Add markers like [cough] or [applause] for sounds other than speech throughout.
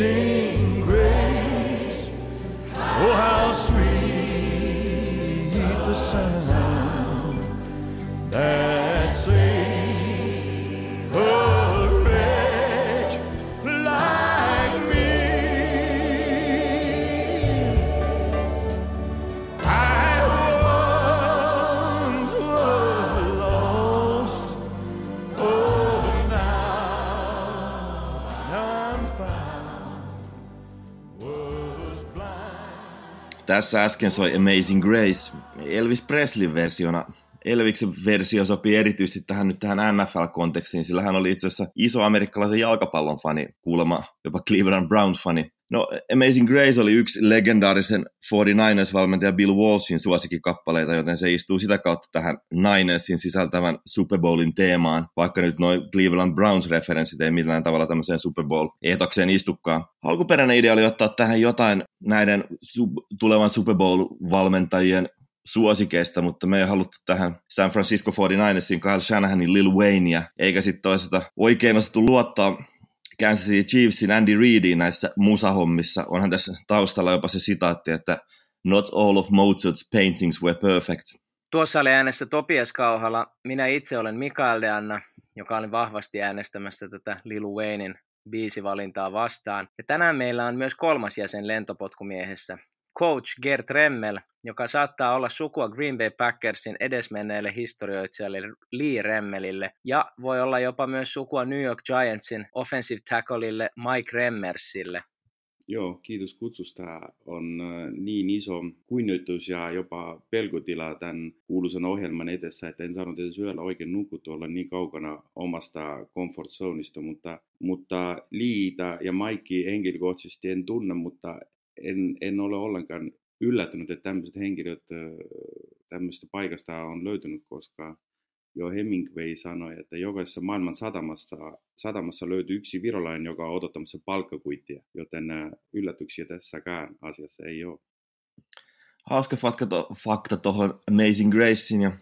amazing Tässä äsken soi Amazing Grace Elvis Preslin versiona. Elviksen versio sopii erityisesti tähän nyt tähän NFL-kontekstiin, sillä hän oli itse asiassa iso amerikkalaisen jalkapallon fani, kuulemma jopa Cleveland Browns-fani. No, Amazing Grace oli yksi legendaarisen 49ers-valmentaja Bill Walshin suosikkikappaleita, joten se istuu sitä kautta tähän Ninersin sisältävän Super Bowlin teemaan, vaikka nyt noin Cleveland Browns-referenssit ei millään tavalla tämmöiseen Super Bowl-ehtokseen istukaan. Alkuperäinen idea oli ottaa tähän jotain näiden sub- tulevan Super Bowl-valmentajien suosikeista, mutta me ei haluttu tähän San Francisco 49ersin Kyle Shanahanin Lil Wayneia, eikä sitten toisaalta oikein osattu luottaa Kansas City Chiefsin Andy Reidiin näissä musahommissa. Onhan tässä taustalla jopa se sitaatti, että Not all of Mozart's paintings were perfect. Tuossa oli äänessä Topias Kauhala. Minä itse olen Mikael Deanna, joka oli vahvasti äänestämässä tätä Lil Waynein biisivalintaa vastaan. Ja tänään meillä on myös kolmas jäsen lentopotkumiehessä, coach Gert Remmel, joka saattaa olla sukua Green Bay Packersin edesmenneelle historioitsijalle Lee Remmelille ja voi olla jopa myös sukua New York Giantsin offensive tackleille Mike Remmersille. Joo, kiitos kutsusta. On äh, niin iso kunnioitus ja jopa pelkotila tämän kuuluisen ohjelman edessä, että en saanut edes yöllä oikein nukuttua olla niin kaukana omasta comfort zoneista, mutta, mutta Liita ja Maikki henkilökohtaisesti en tunne, mutta en, en ole ollenkaan yllättynyt, että tämmöiset henkilöt tämmöistä paikasta on löytynyt, koska jo Hemingway sanoi, että jokaisessa maailman satamassa, satamassa löytyy yksi virolainen, joka on odottamassa palkkakuittia, joten yllätyksiä tässäkään asiassa ei ole. Hauska fakta, fakta tuohon Amazing Gracein ja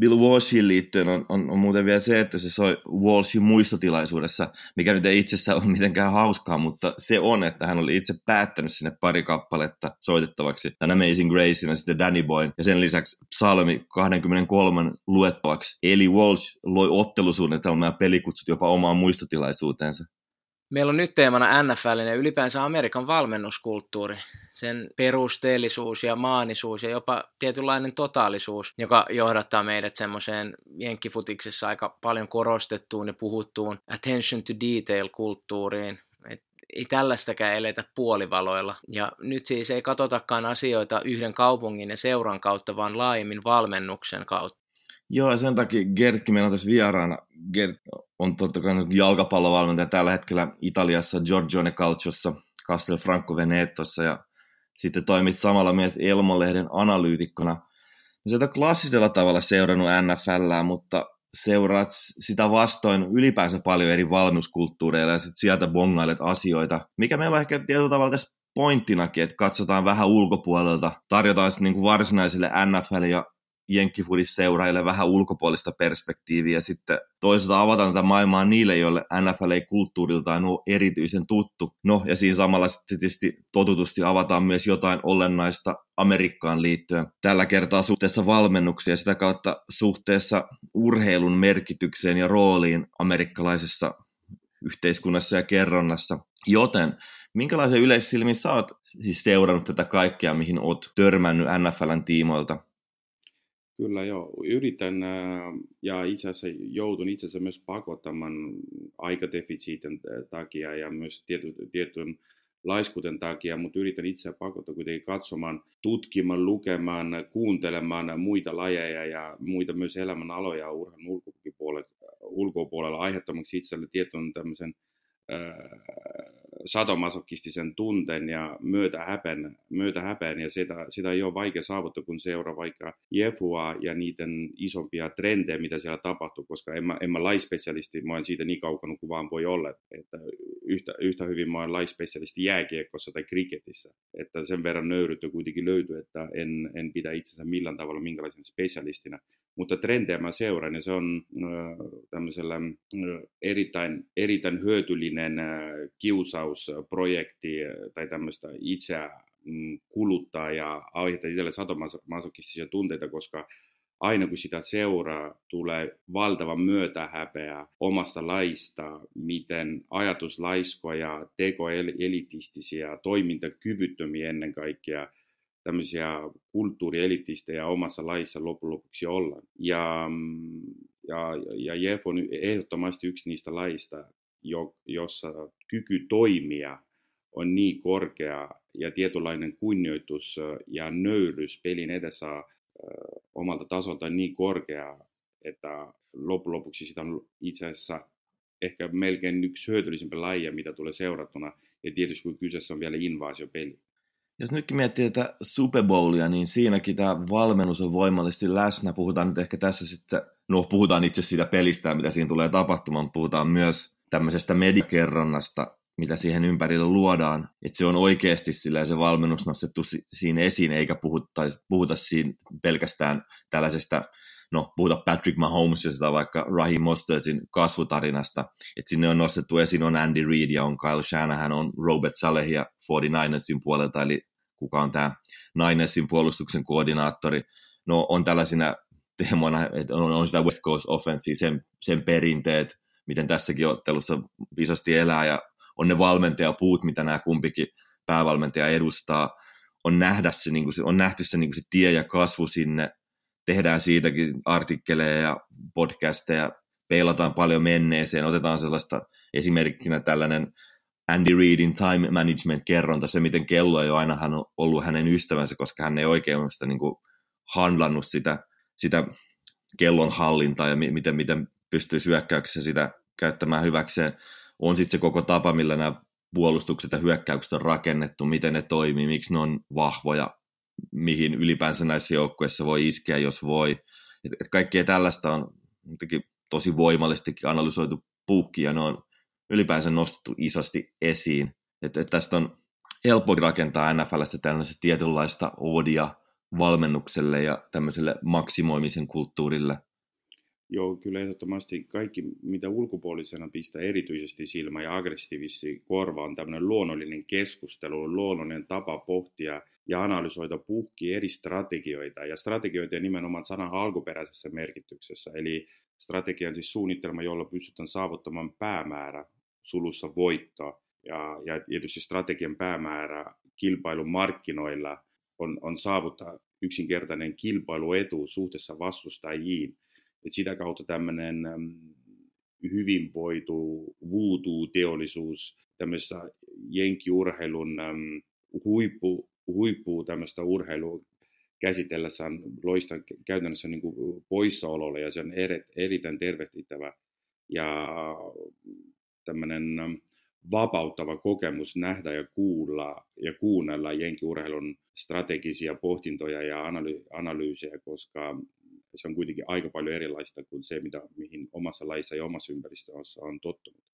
Bill Walshiin liittyen on, on, on muuten vielä se, että se soi Walshin muistotilaisuudessa, mikä nyt ei itsessään ole mitenkään hauskaa, mutta se on, että hän oli itse päättänyt sinne pari kappaletta soitettavaksi tämän Amazing Gracein ja sitten Danny Boyn ja sen lisäksi psalmi 23 luettavaksi. Eli Walsh loi ottelusuunnitelmaa ja pelikutsut jopa omaan muistotilaisuuteensa. Meillä on nyt teemana NFL ja ylipäänsä Amerikan valmennuskulttuuri, sen perusteellisuus ja maanisuus ja jopa tietynlainen totaalisuus, joka johdattaa meidät semmoiseen jenkkifutiksessa aika paljon korostettuun ja puhuttuun attention to detail-kulttuuriin. Et ei tällaistakään eletä puolivaloilla. Ja nyt siis ei katsotakaan asioita yhden kaupungin ja seuran kautta, vaan laajemmin valmennuksen kautta. Joo, ja sen takia Gertkin meillä on tässä vieraana. Gert on totta kai jalkapallovalmentaja tällä hetkellä Italiassa Giorgione Calciossa, Castel Franco Venetossa ja sitten toimit samalla myös Elmo-lehden analyytikkona. No, Sieltä klassisella tavalla seurannut NFLää, mutta seuraat sitä vastoin ylipäänsä paljon eri valmiuskulttuureilla ja sit sieltä bongailet asioita, mikä meillä on ehkä tietyllä tavalla tässä pointtinakin, että katsotaan vähän ulkopuolelta, tarjotaan sitten niin varsinaisille NFL- ja jenkkifudisseuraajille vähän ulkopuolista perspektiiviä sitten toisaalta avataan tätä maailmaa niille, joille NFL ei kulttuuriltaan ole erityisen tuttu. No ja siinä samalla sitten tietysti totutusti avataan myös jotain olennaista Amerikkaan liittyen. Tällä kertaa suhteessa valmennuksia ja sitä kautta suhteessa urheilun merkitykseen ja rooliin amerikkalaisessa yhteiskunnassa ja kerronnassa. Joten minkälaisen yleissilmin sä oot siis seurannut tätä kaikkea, mihin oot törmännyt NFLn tiimoilta? Kyllä joo, yritän äh, ja itse asiassa joudun itse asiassa myös pakottamaan aikadefitsiitin takia ja myös tietyn, tietyn laiskuten takia, mutta yritän itse pakottaa kuitenkin katsomaan, tutkimaan, lukemaan, kuuntelemaan muita lajeja ja muita myös elämän aloja urheilun ulkopuolella, ulkopuolella aiheuttamaksi itselle tietyn tämmöisen sadomasokistisen tunteen ja myötähäpen, myötähäpen ja sitä, sitä ei ole vaikea saavuttaa, kun seuraa vaikka Jefua ja niiden isompia trendejä, mitä siellä tapahtuu, koska en mä, en mä laispesialisti, mä olen siitä niin kaukana kuin vaan voi olla, että yhtä, yhtä hyvin mä olen laispesialisti jääkiekossa tai kriketissä, että sen verran nöyryttä kuitenkin löytyy, että en, en pidä itsensä millään tavalla minkälaisen spesialistina, mutta trendejä mä seuraan ja se on tämmöisellä erittäin, erittäin hyötyllinen kiusausprojekti tai tämmöistä itseä mm, kuluttaa ja aiheuttaa itselle satomasokistisia tunteita, koska aina kun sitä seuraa, tulee valtava myötähäpeä omasta laista, miten ajatuslaiskoja ja tekoelitistisiä, toimintakyvyttömiä ennen kaikkea – tämmöisiä kulttuurielitistejä omassa laissa loppujen lopuksi olla. Ja, ja, ja Jeff on ehdottomasti yksi niistä laista, jo, jossa kyky toimia on niin korkea ja tietynlainen kunnioitus ja nöyrys pelin edessä omalta tasolta niin korkea, että loppujen lopuksi sitä on itse asiassa ehkä melkein yksi hyötyllisempi laji, mitä tulee seurattuna. Ja tietysti kun kyseessä on vielä invaasiopeli. Jos nytkin miettii tätä Super Bowlia, niin siinäkin tämä valmennus on voimallisesti läsnä. Puhutaan nyt ehkä tässä sitten, no puhutaan itse siitä pelistä, mitä siinä tulee tapahtumaan, puhutaan myös tämmöisestä medikerronnasta, mitä siihen ympärille luodaan. Että se on oikeasti silleen se valmennus nostettu siinä esiin, eikä puhuta, puhuta siinä pelkästään tällaisesta no puhuta Patrick Mahomesista vaikka Raheem Mostertin kasvutarinasta, että sinne on nostettu esiin on Andy Reid ja on Kyle Shanahan, on Robert Saleh ja 49ersin puolelta, eli kuka on tämä Ninersin puolustuksen koordinaattori. No on tällaisina teemoina, että on, on sitä West Coast Offensia, sen, sen perinteet, miten tässäkin ottelussa isosti elää, ja on ne valmentajapuut, mitä nämä kumpikin päävalmentaja edustaa, on, nähdä se, niin kuin se, on nähty se, niin kuin se tie ja kasvu sinne, tehdään siitäkin artikkeleja ja podcasteja, peilataan paljon menneeseen, otetaan sellaista esimerkkinä tällainen Andy Reidin time management kerronta, se miten kello ei ole aina hän ollut hänen ystävänsä, koska hän ei oikein sitä niin kuin handlannut sitä, sitä kellon hallintaa ja miten, miten pystyy syökkäyksessä sitä käyttämään hyväkseen. On sitten se koko tapa, millä nämä puolustukset ja hyökkäykset on rakennettu, miten ne toimii, miksi ne on vahvoja, mihin ylipäänsä näissä joukkueissa voi iskeä, jos voi. Et, et kaikkea tällaista on tosi voimallistikin analysoitu puukki ja ne on ylipäänsä nostettu isosti esiin. Että et tästä on helppo rakentaa NFLssä tällaista tietynlaista odia valmennukselle ja tämmöiselle maksimoimisen kulttuurille. Joo, kyllä ehdottomasti kaikki, mitä ulkopuolisena pistää erityisesti silmä ja aggressiivisesti korva, on tämmöinen luonnollinen keskustelu, luonnollinen tapa pohtia ja analysoida puhki eri strategioita. Ja strategioita ja nimenomaan sanan alkuperäisessä merkityksessä. Eli strategia on siis suunnitelma, jolla pystytään saavuttamaan päämäärä sulussa voittaa. Ja, ja tietysti strategian päämäärä kilpailun markkinoilla on, on saavuttaa yksinkertainen kilpailuetu suhteessa vastustajiin. Et sitä kautta tämmöinen hyvinvoitu voodoo-teollisuus tämmöisessä jenkiurheilun huippu, huippu tämmöistä urheilua käsitellessä on loista käytännössä niin kuin poissaololla ja se on eri, erittäin tervehdittävä. Ja tämmöinen vapauttava kokemus nähdä ja kuulla ja kuunnella jenkiurheilun strategisia pohtintoja ja analy- analyysejä, koska se on kuitenkin aika paljon erilaista kuin se, mitä, mihin omassa lajissa ja omassa ympäristössä on tottunut.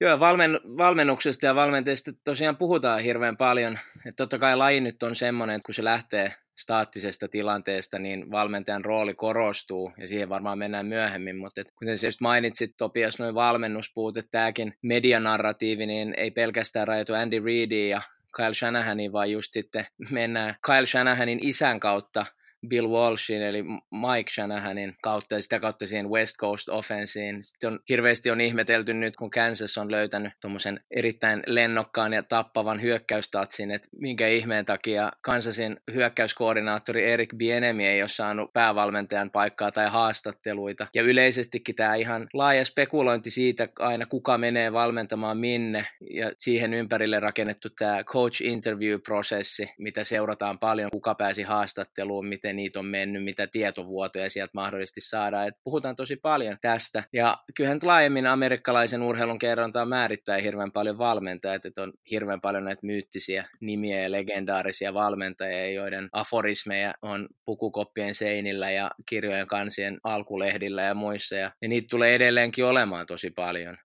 Joo, valmen, valmennuksesta ja valmentajista tosiaan puhutaan hirveän paljon. Että totta kai laji nyt on semmoinen, että kun se lähtee staattisesta tilanteesta, niin valmentajan rooli korostuu, ja siihen varmaan mennään myöhemmin, mutta et, kuten sä just mainitsit, Topias, noin valmennuspuut, että tämäkin medianarratiivi, niin ei pelkästään rajoitu Andy Reidiin ja Kyle Shanahaniin, vaan just sitten mennään Kyle Shanahanin isän kautta Bill Walshin eli Mike Shanahanin kautta ja sitä kautta siihen West Coast Offensiin. Sitten on, hirveästi on ihmetelty nyt, kun Kansas on löytänyt tuommoisen erittäin lennokkaan ja tappavan hyökkäystatsin, että minkä ihmeen takia Kansasin hyökkäyskoordinaattori Erik Bienemi ei ole saanut päävalmentajan paikkaa tai haastatteluita. Ja yleisestikin tämä ihan laaja spekulointi siitä aina, kuka menee valmentamaan minne ja siihen ympärille rakennettu tämä coach interview-prosessi, mitä seurataan paljon, kuka pääsi haastatteluun, miten miten niitä on mennyt, mitä tietovuotoja sieltä mahdollisesti saadaan. Et puhutaan tosi paljon tästä. Ja kyllähän laajemmin amerikkalaisen urheilun kerrontaa määrittää hirveän paljon valmentajat, että on hirveän paljon näitä myyttisiä nimiä ja legendaarisia valmentajia, joiden aforismeja on pukukoppien seinillä ja kirjojen kansien alkulehdillä ja muissa. Ja niitä tulee edelleenkin olemaan tosi paljon.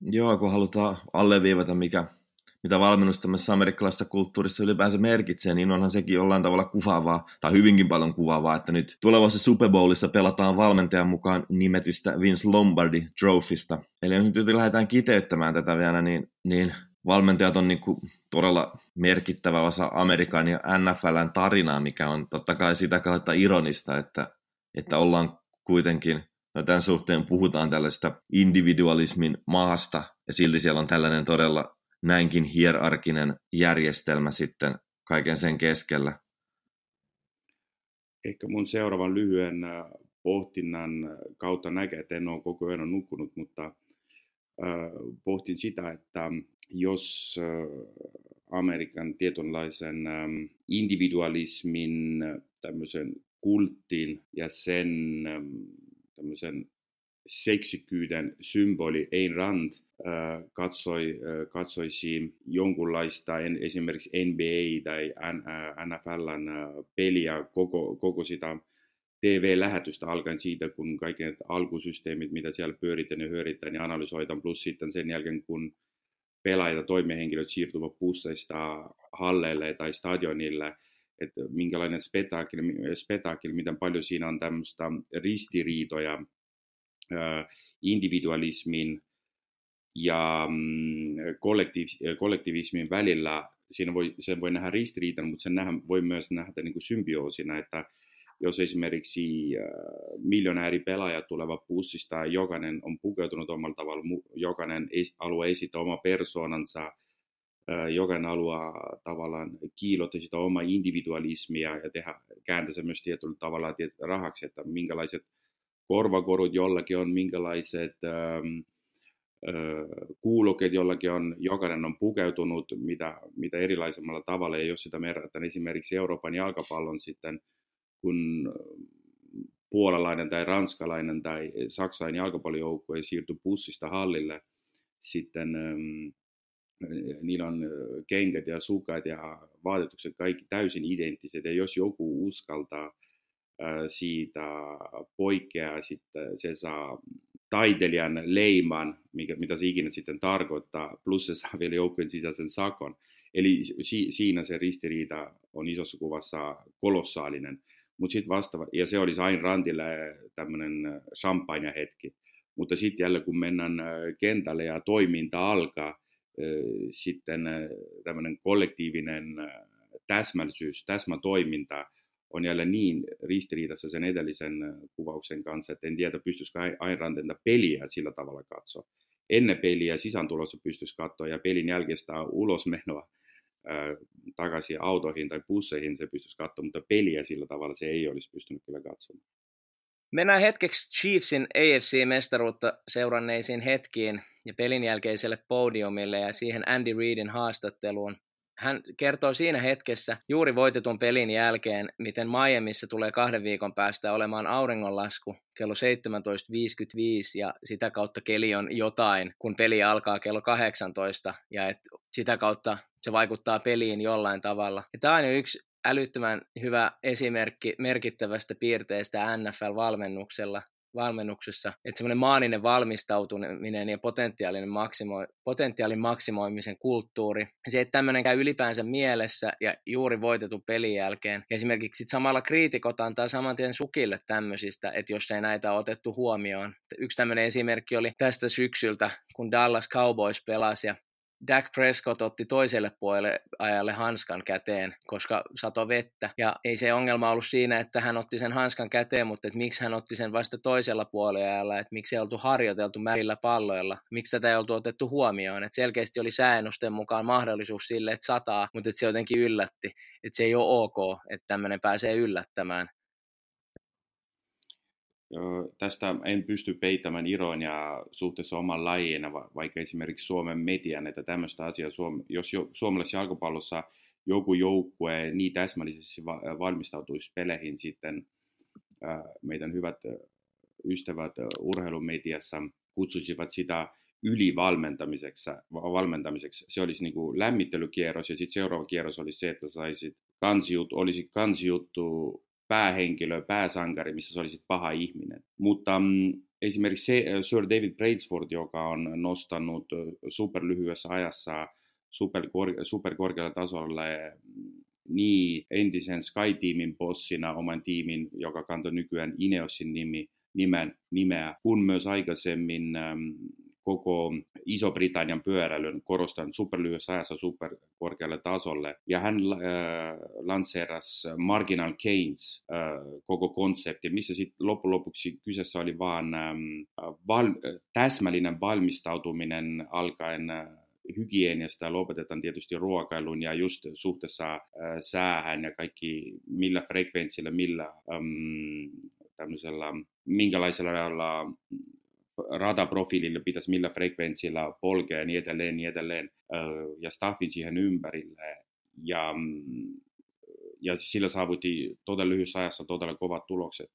Joo, kun halutaan alleviivata, mikä mitä valmennus tämmöisessä amerikkalaisessa kulttuurissa ylipäänsä merkitsee, niin onhan sekin jollain tavalla kuvaavaa, tai hyvinkin paljon kuvaavaa, että nyt tulevassa Super Bowlissa pelataan valmentajan mukaan nimetystä Vince Lombardi Trophysta. Eli jos nyt lähdetään kiteyttämään tätä vielä, niin, niin valmentajat on niin kuin todella merkittävä osa Amerikan ja NFLn tarinaa, mikä on totta kai sitä kautta ironista, että, että ollaan kuitenkin, no tämän suhteen puhutaan tällaista individualismin maasta, ja silti siellä on tällainen todella näinkin hierarkinen järjestelmä sitten kaiken sen keskellä. Ehkä mun seuraavan lyhyen pohtinnan kautta näkee, että en ole koko ajan nukkunut, mutta pohtin sitä, että jos Amerikan tietynlaisen individualismin tämmöisen kulttiin ja sen tämmöisen seksikyyden symboli Ayn Rand katsoi, katsoisi jonkunlaista esimerkiksi NBA tai NFLn peliä. Koko, koko sitä TV-lähetystä alkaen siitä, kun kaikki alkusysteemit, mitä siellä pyöritään ja hyörittää, niin analysoidaan, plus sitten sen jälkeen, kun pelaajat ja toimihenkilöt siirtyvät busseista halleille tai stadionille, että minkälainen spektaakeli, spektaakeli, miten paljon siinä on tämmöistä ristiriitoja individualismin ja mm, kollektiiv- kollektivismin välillä. Siinä voi, sen voi nähdä ristiriitan, mutta sen nähdä, voi myös nähdä niin kuin symbioosina, että jos esimerkiksi miljonääripelaajat tulevat bussista ja jokainen on pukeutunut omalla tavalla, jokainen haluaa esittää oma persoonansa, jokainen haluaa tavallaan kiilottaa sitä omaa individualismia ja tehdä, kääntää se myös tietyllä tavalla rahaksi, että minkälaiset korvakorut jollakin on, minkälaiset ähm, kuulokkeet jollakin on, jokainen on pukeutunut mitä, mitä erilaisemmalla tavalla, ja jos sitä verrataan esimerkiksi Euroopan jalkapallon sitten, kun puolalainen tai ranskalainen tai saksalainen jalkapallojoukkue siirtyi bussista hallille, sitten ähm, niillä on kengät ja sukat ja vaatetukset kaikki täysin identtiset, ja jos joku uskaltaa siitä poikkeaa sitten, se saa taiteilijan leiman, mikä, mitä se ikinä sitten tarkoittaa, plus se saa vielä joukkojen sisäisen sakon. Eli si, siinä se ristiriita on isossa kuvassa kolossaalinen. Mutta sitten vastaava, ja se olisi Ain Rantille tämmöinen champagne-hetki. Mutta sitten jälleen kun mennään kentälle ja toiminta alkaa, sitten tämmöinen kollektiivinen täsmällisyys, täsmätoiminta – on jälleen niin ristiriidassa sen edellisen kuvauksen kanssa, että en tiedä, pystyisikö Ayn peliä sillä tavalla katsoa. Ennen peliä sisäntulossa pystyisi katsoa ja pelin jälkeistä ulosmenoa ää, takaisin autoihin tai busseihin se pystyisi katsoa, mutta peliä sillä tavalla se ei olisi pystynyt kyllä katsomaan. Mennään hetkeksi Chiefsin AFC-mestaruutta seuranneisiin hetkiin ja pelin jälkeiselle podiumille ja siihen Andy Reidin haastatteluun. Hän kertoo siinä hetkessä juuri voitetun pelin jälkeen, miten Miamiissa tulee kahden viikon päästä olemaan auringonlasku kello 17.55 ja sitä kautta keli on jotain, kun peli alkaa kello 18 ja et sitä kautta se vaikuttaa peliin jollain tavalla. Ja tämä on jo yksi älyttömän hyvä esimerkki merkittävästä piirteestä NFL-valmennuksella, valmennuksessa, että semmoinen maaninen valmistautuminen ja potentiaalinen maksimo, potentiaalin maksimoimisen kulttuuri, se, että tämmöinen käy ylipäänsä mielessä ja juuri voitetun pelin jälkeen. Esimerkiksi sit samalla kriitikot antaa saman tien sukille tämmöisistä, että jos ei näitä otettu huomioon. Yksi tämmöinen esimerkki oli tästä syksyltä, kun Dallas Cowboys pelasi ja Dak Prescott otti toiselle puolelle ajalle hanskan käteen, koska sato vettä. Ja ei se ongelma ollut siinä, että hän otti sen hanskan käteen, mutta että miksi hän otti sen vasta toisella puolella että miksi ei oltu harjoiteltu märillä palloilla, miksi tätä ei oltu otettu huomioon. Että selkeästi oli säännösten mukaan mahdollisuus sille, että sataa, mutta että se jotenkin yllätti. Että se ei ole ok, että tämmöinen pääsee yllättämään tästä en pysty peittämään ironiaa suhteessa oman lajiin, vaikka esimerkiksi Suomen median, että tämmöistä asiaa, jos suomalaisessa jalkapallossa joku joukkue niin täsmällisesti valmistautuisi peleihin sitten meidän hyvät ystävät urheilumediassa kutsuisivat sitä ylivalmentamiseksi. Valmentamiseksi. Se olisi niin kuin lämmittelykierros ja sitten seuraava kierros olisi se, että saisit kansijut, olisi kansijuttu päähenkilö, pääsankari, missä sä olisit paha ihminen. Mutta mm, esimerkiksi se, Sir David Brailsford, joka on nostanut superlyhyessä ajassa superkor- superkorkealle tasolle niin entisen Sky-tiimin bossina oman tiimin, joka kantoi nykyään Ineosin nimi, nimen, nimeä, kun myös aikaisemmin äm, koko Iso-Britannian pyöräilyn, korostan superlyhyessä ajassa superkorkealle tasolle. Ja hän äh, lanseerasi Marginal Gains äh, koko konsepti, missä sitten loppujen lopuksi kyseessä oli vain ähm, val, täsmällinen valmistautuminen alkaen äh, hygieniasta ja lopetetaan tietysti ruokailun ja just suhteessa äh, säähän ja kaikki millä frekvenssillä, millä äm, tämmöisellä, minkälaisella radaprofiilille pitäisi millä frekvenssillä polkea ja niin edelleen, niin edelleen, ja staffin siihen ympärille. Ja, mm, ja sillä saavutti todella lyhyessä ajassa todella kovat tulokset.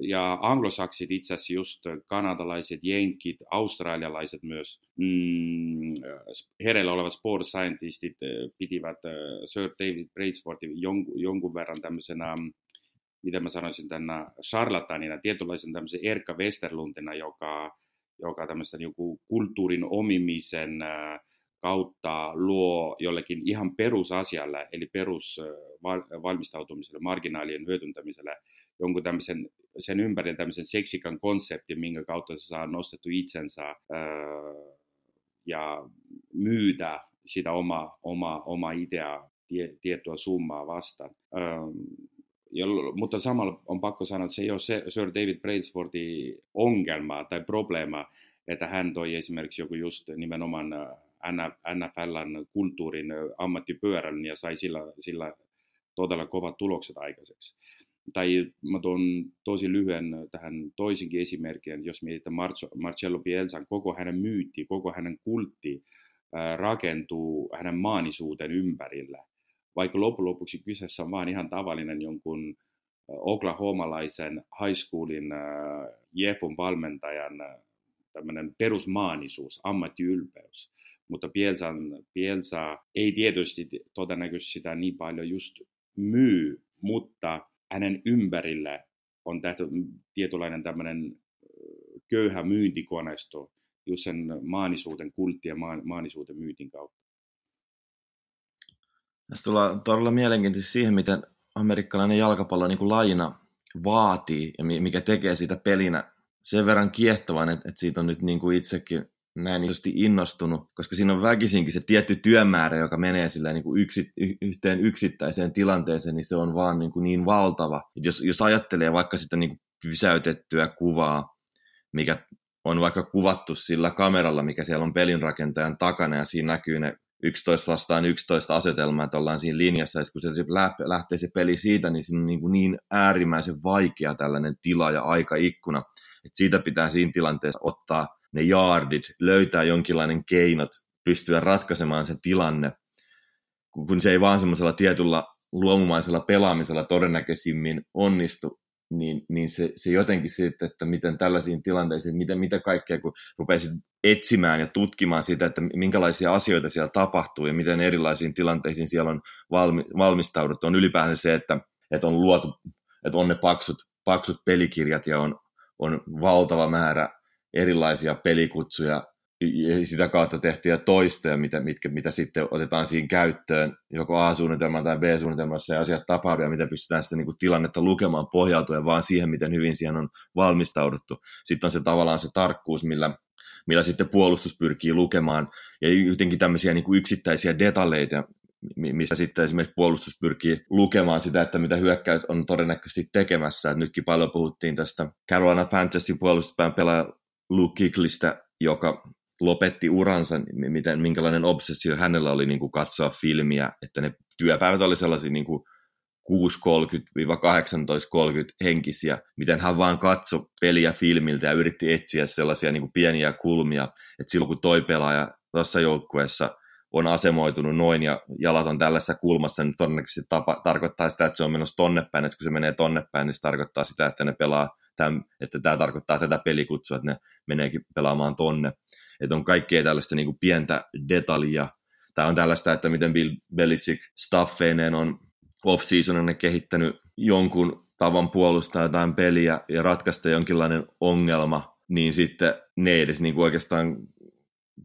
Ja anglosaksit itse asiassa just kanadalaiset, jenkit, australialaiset myös, mm, hereillä olevat sport scientistit pitivät Sir David Brailsfordin jonkun, jonkun verran tämmöisenä miten mä sanoisin tänä charlatanina, tietynlaisen tämmöisen Erkka Westerlundina, joka joka tämmöistä niin kuin kulttuurin omimisen kautta luo jollekin ihan perusasialle, eli perusvalmistautumiselle, marginaalien hyödyntämiselle, jonkun tämmöisen, sen ympärillä tämmöisen seksikan konseptin, minkä kautta se saa nostettu itsensä ja myydä sitä oma, oma, oma ideaa tie, tiettyä summaa vastaan ja, mutta samalla on pakko sanoa, että se ei ole se Sir David Brailsfordin ongelma tai probleema, että hän toi esimerkiksi joku just nimenomaan NFLn kulttuurin ammattipyörällä ja sai sillä, sillä todella kovat tulokset aikaiseksi. Tai mä tuon tosi lyhyen tähän toisinkin esimerkin, jos mietitään Marcello Bielsan, koko hänen myytti, koko hänen kultti rakentuu hänen maanisuuden ympärillä vaikka loppujen lopuksi kyseessä on vaan ihan tavallinen jonkun oklahomalaisen high schoolin Jefun valmentajan tämmöinen perusmaanisuus, ammattiylpeys. Mutta Pielsan, Pielsa ei tietysti todennäköisesti sitä niin paljon just myy, mutta hänen ympärillä on tehty tietynlainen tämmöinen köyhä myyntikoneisto just sen maanisuuden kultti ja maanisuuden myytin kautta. Tässä tullaan todella mielenkiintoisesti siihen, miten amerikkalainen jalkapallo niin kuin lajina vaatii ja mikä tekee siitä pelinä sen verran kiehtovan, että, että siitä on nyt niin kuin itsekin näin isosti innostunut, koska siinä on väkisinkin se tietty työmäärä, joka menee sillä niin kuin yksi, yhteen yksittäiseen tilanteeseen, niin se on vaan niin, kuin niin valtava. Et jos, jos ajattelee vaikka sitä niin kuin pysäytettyä kuvaa, mikä on vaikka kuvattu sillä kameralla, mikä siellä on pelinrakentajan takana, ja siinä näkyy ne 11 vastaan 11 asetelmaa, että ollaan siinä linjassa, ja kun se lähtee se peli siitä, niin se on niin, kuin niin äärimmäisen vaikea tällainen tila ja aikaikkuna, että siitä pitää siinä tilanteessa ottaa ne yardit, löytää jonkinlainen keinot, pystyä ratkaisemaan se tilanne, kun se ei vaan semmoisella tietyllä luomumaisella pelaamisella todennäköisimmin onnistu, niin, niin se, se jotenkin sitten, että miten tällaisiin tilanteisiin, miten, mitä kaikkea, kun rupeaisit etsimään ja tutkimaan sitä, että minkälaisia asioita siellä tapahtuu ja miten erilaisiin tilanteisiin siellä on valmi, valmistauduttu, on ylipäänsä se, että, että on luotu, että on ne paksut, paksut pelikirjat ja on, on valtava määrä erilaisia pelikutsuja sitä kautta tehtyjä toistoja, mitä, mitkä, mitä sitten otetaan siinä käyttöön, joko A-suunnitelman tai B-suunnitelmassa ja asiat tapahtuu ja miten pystytään sitten niin kuin tilannetta lukemaan pohjautuen vaan siihen, miten hyvin siihen on valmistauduttu. Sitten on se tavallaan se tarkkuus, millä, millä sitten puolustus pyrkii lukemaan ja jotenkin tämmöisiä niin kuin yksittäisiä detaljeita, missä sitten esimerkiksi puolustus pyrkii lukemaan sitä, että mitä hyökkäys on todennäköisesti tekemässä. nytkin paljon puhuttiin tästä Carolina Panthersin puolustuspään pelaaja Luke Kicklistä, joka lopetti uransa, niin miten, minkälainen obsessio hänellä oli niin kuin katsoa filmiä, että ne työpäivät oli sellaisia niin kuin 6.30-18.30 henkisiä, miten hän vaan katsoi peliä filmiltä ja yritti etsiä sellaisia niin kuin pieniä kulmia, että silloin kun toi pelaaja tuossa joukkueessa on asemoitunut noin ja jalat on tällaisessa kulmassa, niin todennäköisesti tapa, tarkoittaa sitä, että se on menossa tonne päin, että kun se menee tonne päin, niin se tarkoittaa sitä, että ne pelaa, tämän, että tämä tarkoittaa tätä pelikutsua, että ne meneekin pelaamaan tonne. Että on kaikkea tällaista niin kuin pientä detaljia. Tämä on tällaista, että miten Bill Belichick staffeineen on off-seasonina kehittänyt jonkun tavan puolustaa jotain peliä ja ratkaista jonkinlainen ongelma, niin sitten ne ei edes niin kuin oikeastaan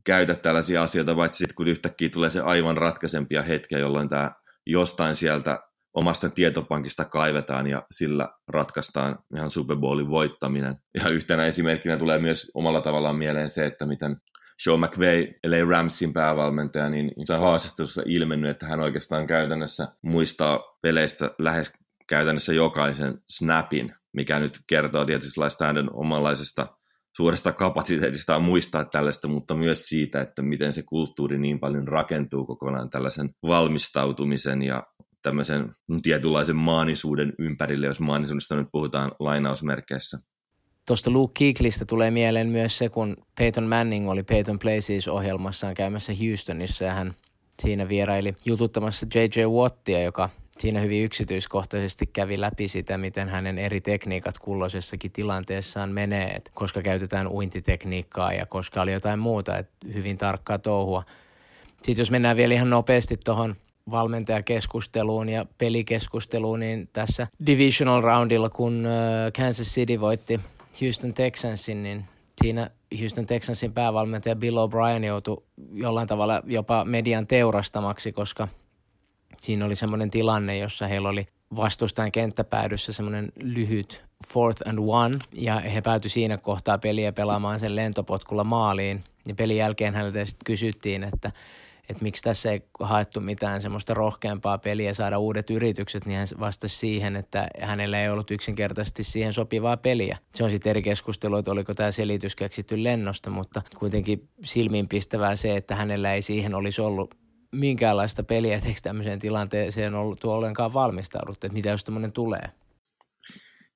käytä tällaisia asioita, paitsi sitten kun yhtäkkiä tulee se aivan ratkaisempia hetkiä, jolloin tämä jostain sieltä omasta tietopankista kaivetaan ja sillä ratkaistaan ihan Super Bowlin voittaminen. Ja yhtenä esimerkkinä tulee myös omalla tavallaan mieleen se, että miten Sean McVay, LA Ramsin päävalmentaja, niin se on haastattelussa ilmennyt, että hän oikeastaan käytännössä muistaa peleistä lähes käytännössä jokaisen snapin, mikä nyt kertoo tietysti hänen omanlaisesta suuresta kapasiteetista muistaa tällaista, mutta myös siitä, että miten se kulttuuri niin paljon rakentuu kokonaan tällaisen valmistautumisen ja tämmöisen tietynlaisen maanisuuden ympärille, jos maanisuudesta nyt puhutaan lainausmerkeissä. Tuosta Luke Kiiklistä tulee mieleen myös se, kun Peyton Manning oli Peyton Places-ohjelmassaan käymässä Houstonissa ja hän siinä vieraili jututtamassa J.J. Wattia, joka siinä hyvin yksityiskohtaisesti kävi läpi sitä, miten hänen eri tekniikat kulloisessakin tilanteessaan menee, että koska käytetään uintitekniikkaa ja koska oli jotain muuta, että hyvin tarkkaa touhua. Sitten jos mennään vielä ihan nopeasti tuohon valmentajakeskusteluun ja pelikeskusteluun, niin tässä divisional roundilla, kun Kansas City voitti Houston Texansin, niin siinä Houston Texansin päävalmentaja Bill O'Brien joutui jollain tavalla jopa median teurastamaksi, koska siinä oli semmoinen tilanne, jossa heillä oli vastustajan kenttäpäädyssä semmoinen lyhyt fourth and one, ja he päätyi siinä kohtaa peliä pelaamaan sen lentopotkulla maaliin. Ja pelin jälkeen häneltä sitten kysyttiin, että että miksi tässä ei haettu mitään semmoista rohkeampaa peliä saada uudet yritykset, niin hän vastasi siihen, että hänellä ei ollut yksinkertaisesti siihen sopivaa peliä. Se on sitten eri keskustelu, että oliko tämä selitys keksitty lennosta, mutta kuitenkin silmiinpistävää se, että hänellä ei siihen olisi ollut minkäänlaista peliä, että eikö tämmöiseen tilanteeseen ollut ollenkaan valmistauduttu, että mitä jos tämmöinen tulee?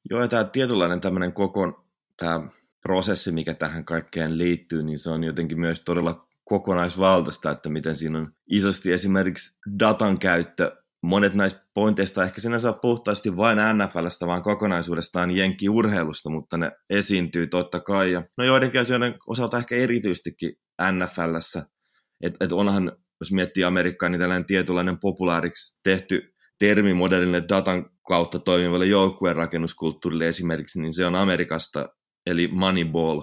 Joo, ja tämä tietynlainen tämmöinen koko tämä prosessi, mikä tähän kaikkeen liittyy, niin se on jotenkin myös todella kokonaisvaltaista, että miten siinä on isosti esimerkiksi datan käyttö. Monet näistä pointeista ehkä sinä saa puhtaasti vain NFLstä, vaan kokonaisuudestaan urheilusta, mutta ne esiintyy totta kai. Ja no joidenkin asioiden osalta ehkä erityistikin NFLssä. Että et onhan, jos miettii Amerikkaa, niin tällainen tietynlainen populaariksi tehty termi modernille datan kautta toimivalle joukkueen rakennuskulttuurille esimerkiksi, niin se on Amerikasta, eli Moneyball,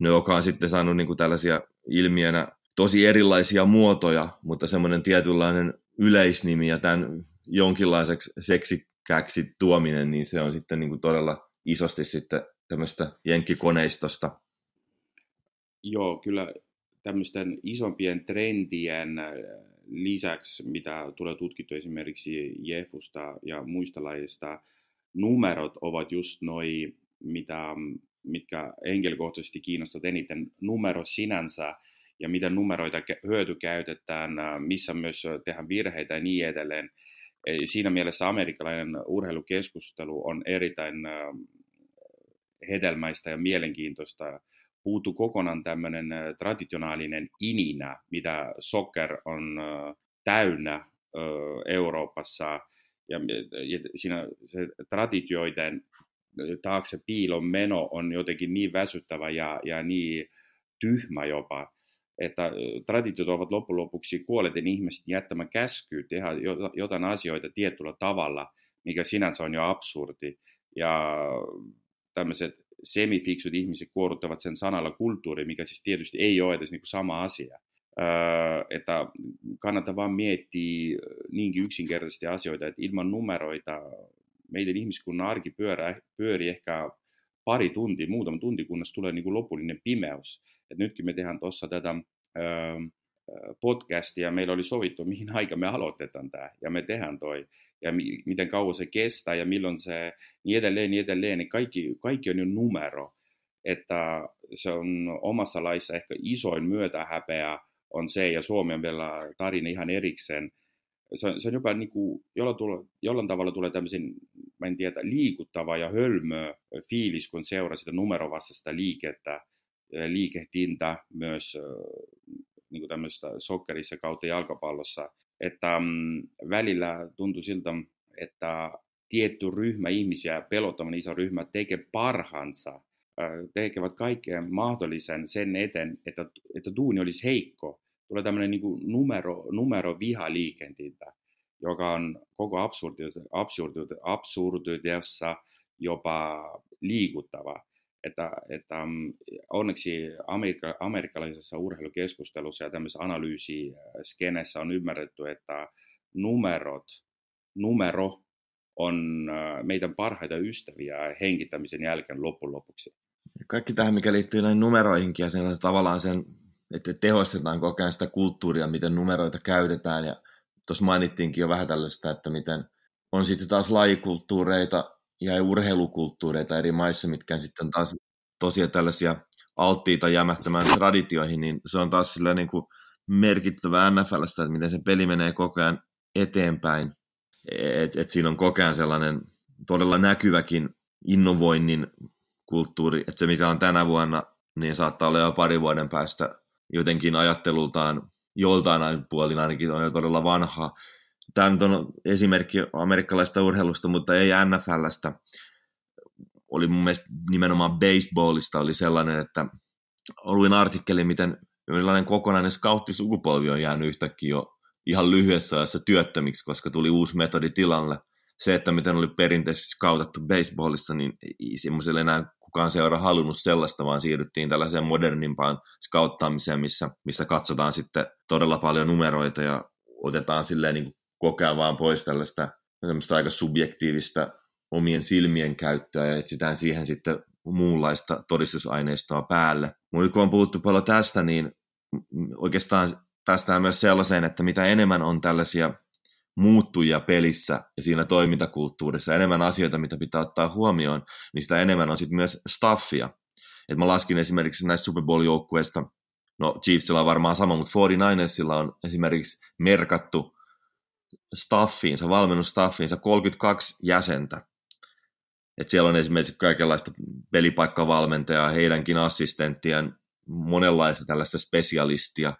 no, joka on sitten saanut niin kuin tällaisia ilmiönä tosi erilaisia muotoja, mutta semmoinen tietynlainen yleisnimi ja tämän jonkinlaiseksi seksikäksi tuominen, niin se on sitten niin kuin todella isosti sitten tämmöistä jenkkikoneistosta. Joo, kyllä tämmöisten isompien trendien äh, lisäksi, mitä tulee tutkittu esimerkiksi Jefusta ja muista lajista, numerot ovat just noi, mitä, mitkä henkilökohtaisesti kiinnostavat eniten. Numero sinänsä ja miten numeroita hyötykäytetään, missä myös tehdään virheitä ja niin edelleen. Siinä mielessä amerikkalainen urheilukeskustelu on erittäin hedelmäistä ja mielenkiintoista. Puuttu kokonaan tämmöinen traditionaalinen ininä, mitä soccer on täynnä Euroopassa. Ja, siinä se traditioiden taakse piilon meno on jotenkin niin väsyttävä ja, ja niin tyhmä jopa, että traditiot ovat loppujen lopuksi kuolleiden ihmisten jättämä käsky tehdä jotain asioita tietyllä tavalla, mikä sinänsä on jo absurdi. Ja tämmöiset semifiksut ihmiset kuoruttavat sen sanalla kulttuuri, mikä siis tietysti ei ole edes niin kuin sama asia. Öö, että kannattaa vaan miettiä niinkin yksinkertaisesti asioita, että ilman numeroita meidän ihmiskunnan arki pyörää, pyörii ehkä pari tuntia, muutama tunti, kunnes tulee niin kuin lopullinen pimeys. Et nytkin me tehdään tuossa tätä öö, podcastia, meillä oli sovittu, mihin [laughs] aika me aloitetaan tämä, ja me tehdään toi, ja mi- miten kauan se kestää, ja milloin se, niin edelleen, niin edelleen, niin kaikki, kaikki on jo numero, että se on omassa laissa ehkä isoin myötähäpeä on se, ja Suomi on vielä tarina ihan erikseen, se se on jopa niin kuin, jollain, tulla, jollain tavalla tulee tämmöisen, mä en tiedä, liikuttava ja hölmö fiilis, kun seuraa sitä numerovastaista liikettä, liikehdintä myös niin kuin tämmöisessä sokkerissa kautta jalkapallossa, että mm, välillä tuntuu siltä, että tietty ryhmä ihmisiä, pelottavan iso ryhmä, tekee parhaansa, tekevät kaikkeen mahdollisen sen eteen, että, että duuni olisi heikko, tulee tämmöinen niin kuin numero, numero vihaliikentintä, joka on koko absurdiudessa, jopa liikuttava. että, että mm, onneksi amerikka, amerikkalaisessa urheilukeskustelussa ja tämmöisessä analyysiskenessä on ymmärretty, että numerot, numero on äh, meidän parhaita ystäviä henkittämisen jälkeen loppujen lopuksi. Kaikki tähän, mikä liittyy näihin numeroihinkin ja sen, tavallaan sen, että tehostetaan koko ajan sitä kulttuuria, miten numeroita käytetään. Ja tuossa mainittiinkin jo vähän tällaista, että miten on sitten taas lajikulttuureita ja urheilukulttuureita eri maissa, mitkä sitten taas tosiaan tällaisia alttiita jämähtämään traditioihin, niin se on taas sillä niin kuin merkittävä NFLssä, että miten se peli menee koko ajan eteenpäin. Et, et siinä on koko ajan sellainen todella näkyväkin innovoinnin kulttuuri, että se mitä on tänä vuonna, niin saattaa olla jo pari vuoden päästä jotenkin ajattelultaan joltain puolin ainakin on jo todella vanhaa. Tämä nyt on esimerkki amerikkalaista urheilusta, mutta ei NFLstä. Oli mun mielestä nimenomaan baseballista oli sellainen, että luin artikkeli, miten millainen kokonainen skauttisukupolvi on jäänyt yhtäkkiä jo ihan lyhyessä ajassa työttömiksi, koska tuli uusi metodi tilalle. Se, että miten oli perinteisesti skautattu baseballissa, niin ei enää kukaan seura halunnut sellaista, vaan siirryttiin tällaiseen modernimpaan skauttaamiseen, missä, missä katsotaan sitten todella paljon numeroita ja otetaan silleen niin koko ajan vaan pois tällaista aika subjektiivista omien silmien käyttöä ja etsitään siihen sitten muunlaista todistusaineistoa päälle. Mutta kun on puhuttu paljon tästä, niin oikeastaan päästään myös sellaiseen, että mitä enemmän on tällaisia muuttujia pelissä ja siinä toimintakulttuurissa, enemmän asioita, mitä pitää ottaa huomioon, niin sitä enemmän on sitten myös staffia. Et mä laskin esimerkiksi näistä Super Bowl-joukkueista, no Chiefsilla on varmaan sama, mutta 49ersilla on esimerkiksi merkattu staffiinsa, valmennustaffiinsa 32 jäsentä. Et siellä on esimerkiksi kaikenlaista pelipaikkavalmentajaa, heidänkin assistenttien, monenlaista tällaista spesialistia.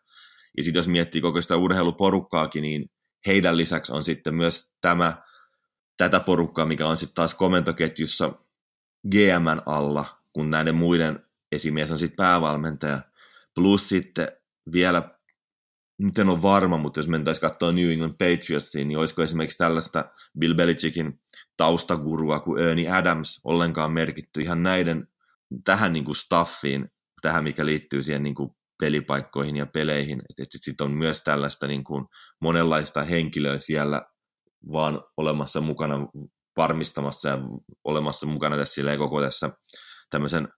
Ja sitten jos miettii koko sitä urheiluporukkaakin, niin heidän lisäksi on sitten myös tämä, tätä porukkaa, mikä on sitten taas komentoketjussa GMn alla, kun näiden muiden esimies on sitten päävalmentaja. Plus sitten vielä, nyt en ole varma, mutta jos mentäisiin katsoa New England Patriotsia, niin olisiko esimerkiksi tällaista Bill Belichickin taustagurua kuin Ernie Adams ollenkaan merkitty ihan näiden tähän niin kuin staffiin, tähän mikä liittyy siihen niin kuin pelipaikkoihin ja peleihin. Että et sitten on myös tällaista niin kuin monenlaista henkilöä siellä vaan olemassa mukana varmistamassa ja olemassa mukana tässä koko tässä tämmöisen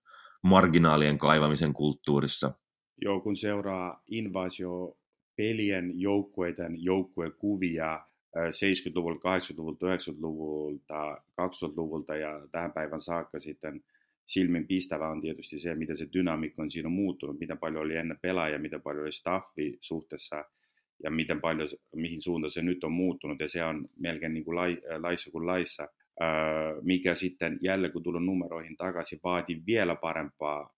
marginaalien kaivamisen kulttuurissa. Joo, kun seuraa invasio pelien joukkueiden joukkuekuvia 70-luvulta, 80-luvulta, 90-luvulta, 2000-luvulta ja tähän päivän saakka sitten silmin pistävä on tietysti se, miten se dynamiikka on siinä muuttunut, miten paljon oli ennen pelaajia, miten paljon oli staffi suhteessa ja miten paljon, mihin suuntaan se nyt on muuttunut. Ja se on melkein niin kuin lai, laissa kuin laissa, mikä sitten jälleen kun tullut numeroihin takaisin vaati vielä parempaa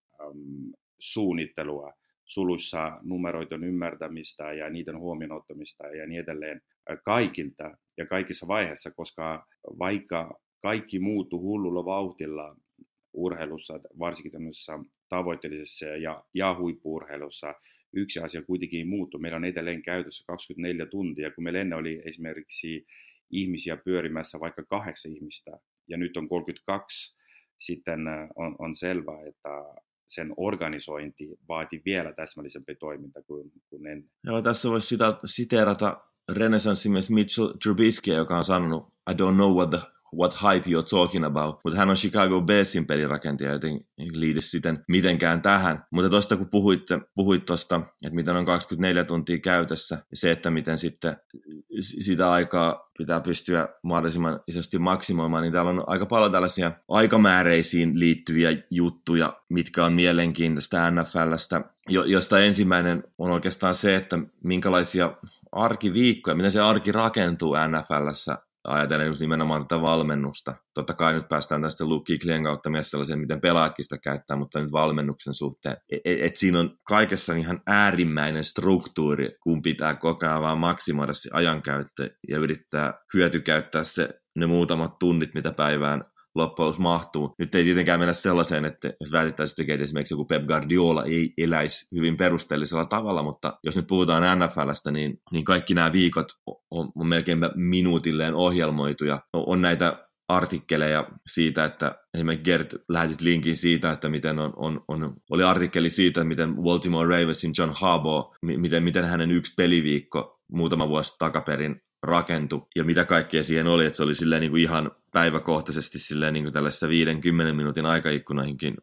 suunnittelua. Suluissa numeroiden ymmärtämistä ja niiden huomioon ottamista ja niin edelleen kaikilta ja kaikissa vaiheissa, koska vaikka kaikki muuttuu hullulla vauhtilla urheilussa, varsinkin tämmöisessä tavoitteellisessa ja, ja huippuurheilussa, yksi asia kuitenkin muuttuu. Meillä on edelleen käytössä 24 tuntia, kun meillä ennen oli esimerkiksi ihmisiä pyörimässä vaikka kahdeksan ihmistä, ja nyt on 32, sitten on, on selvää, että sen organisointi vaati vielä täsmällisempi toiminta kuin, kuin ennen. Joo, tässä voisi siteerata renesanssimies Mitchell Trubisky, joka on sanonut, I don't know what the what hype you're talking about. Mutta hän on Chicago Bearsin pelirakentaja, joten liity sitten mitenkään tähän. Mutta tuosta kun puhuit, puhuit tuosta, että miten on 24 tuntia käytössä, ja se, että miten sitten sitä aikaa pitää pystyä mahdollisimman isosti maksimoimaan, niin täällä on aika paljon tällaisia aikamääreisiin liittyviä juttuja, mitkä on mielenkiintoista NFLstä, josta ensimmäinen on oikeastaan se, että minkälaisia arkiviikkoja, miten se arki rakentuu NFLssä ajatellen just nimenomaan tätä valmennusta. Totta kai nyt päästään tästä Luke kautta myös sellaiseen, miten pelaatkin sitä käyttää, mutta nyt valmennuksen suhteen. Et, e, et siinä on kaikessa ihan äärimmäinen struktuuri, kun pitää koko ajan vaan maksimoida se ajankäyttö ja yrittää hyötykäyttää se ne muutamat tunnit, mitä päivään loppujen mahtuu. Nyt ei tietenkään mennä sellaiseen, että jos väitettäisiin, että esimerkiksi joku Pep Guardiola ei eläisi hyvin perusteellisella tavalla, mutta jos nyt puhutaan NFLstä, niin, niin kaikki nämä viikot on, on melkein minuutilleen ohjelmoituja. On näitä artikkeleja siitä, että esimerkiksi Gert lähetit linkin siitä, että miten on, on, on oli artikkeli siitä, miten Baltimore Ravensin John Harbaugh, miten, miten hänen yksi peliviikko muutama vuosi takaperin rakentui ja mitä kaikkea siihen oli, että se oli silleen niin kuin ihan päiväkohtaisesti silleen niin kuin tällaisessa 50 minuutin aikaikkunoihinkin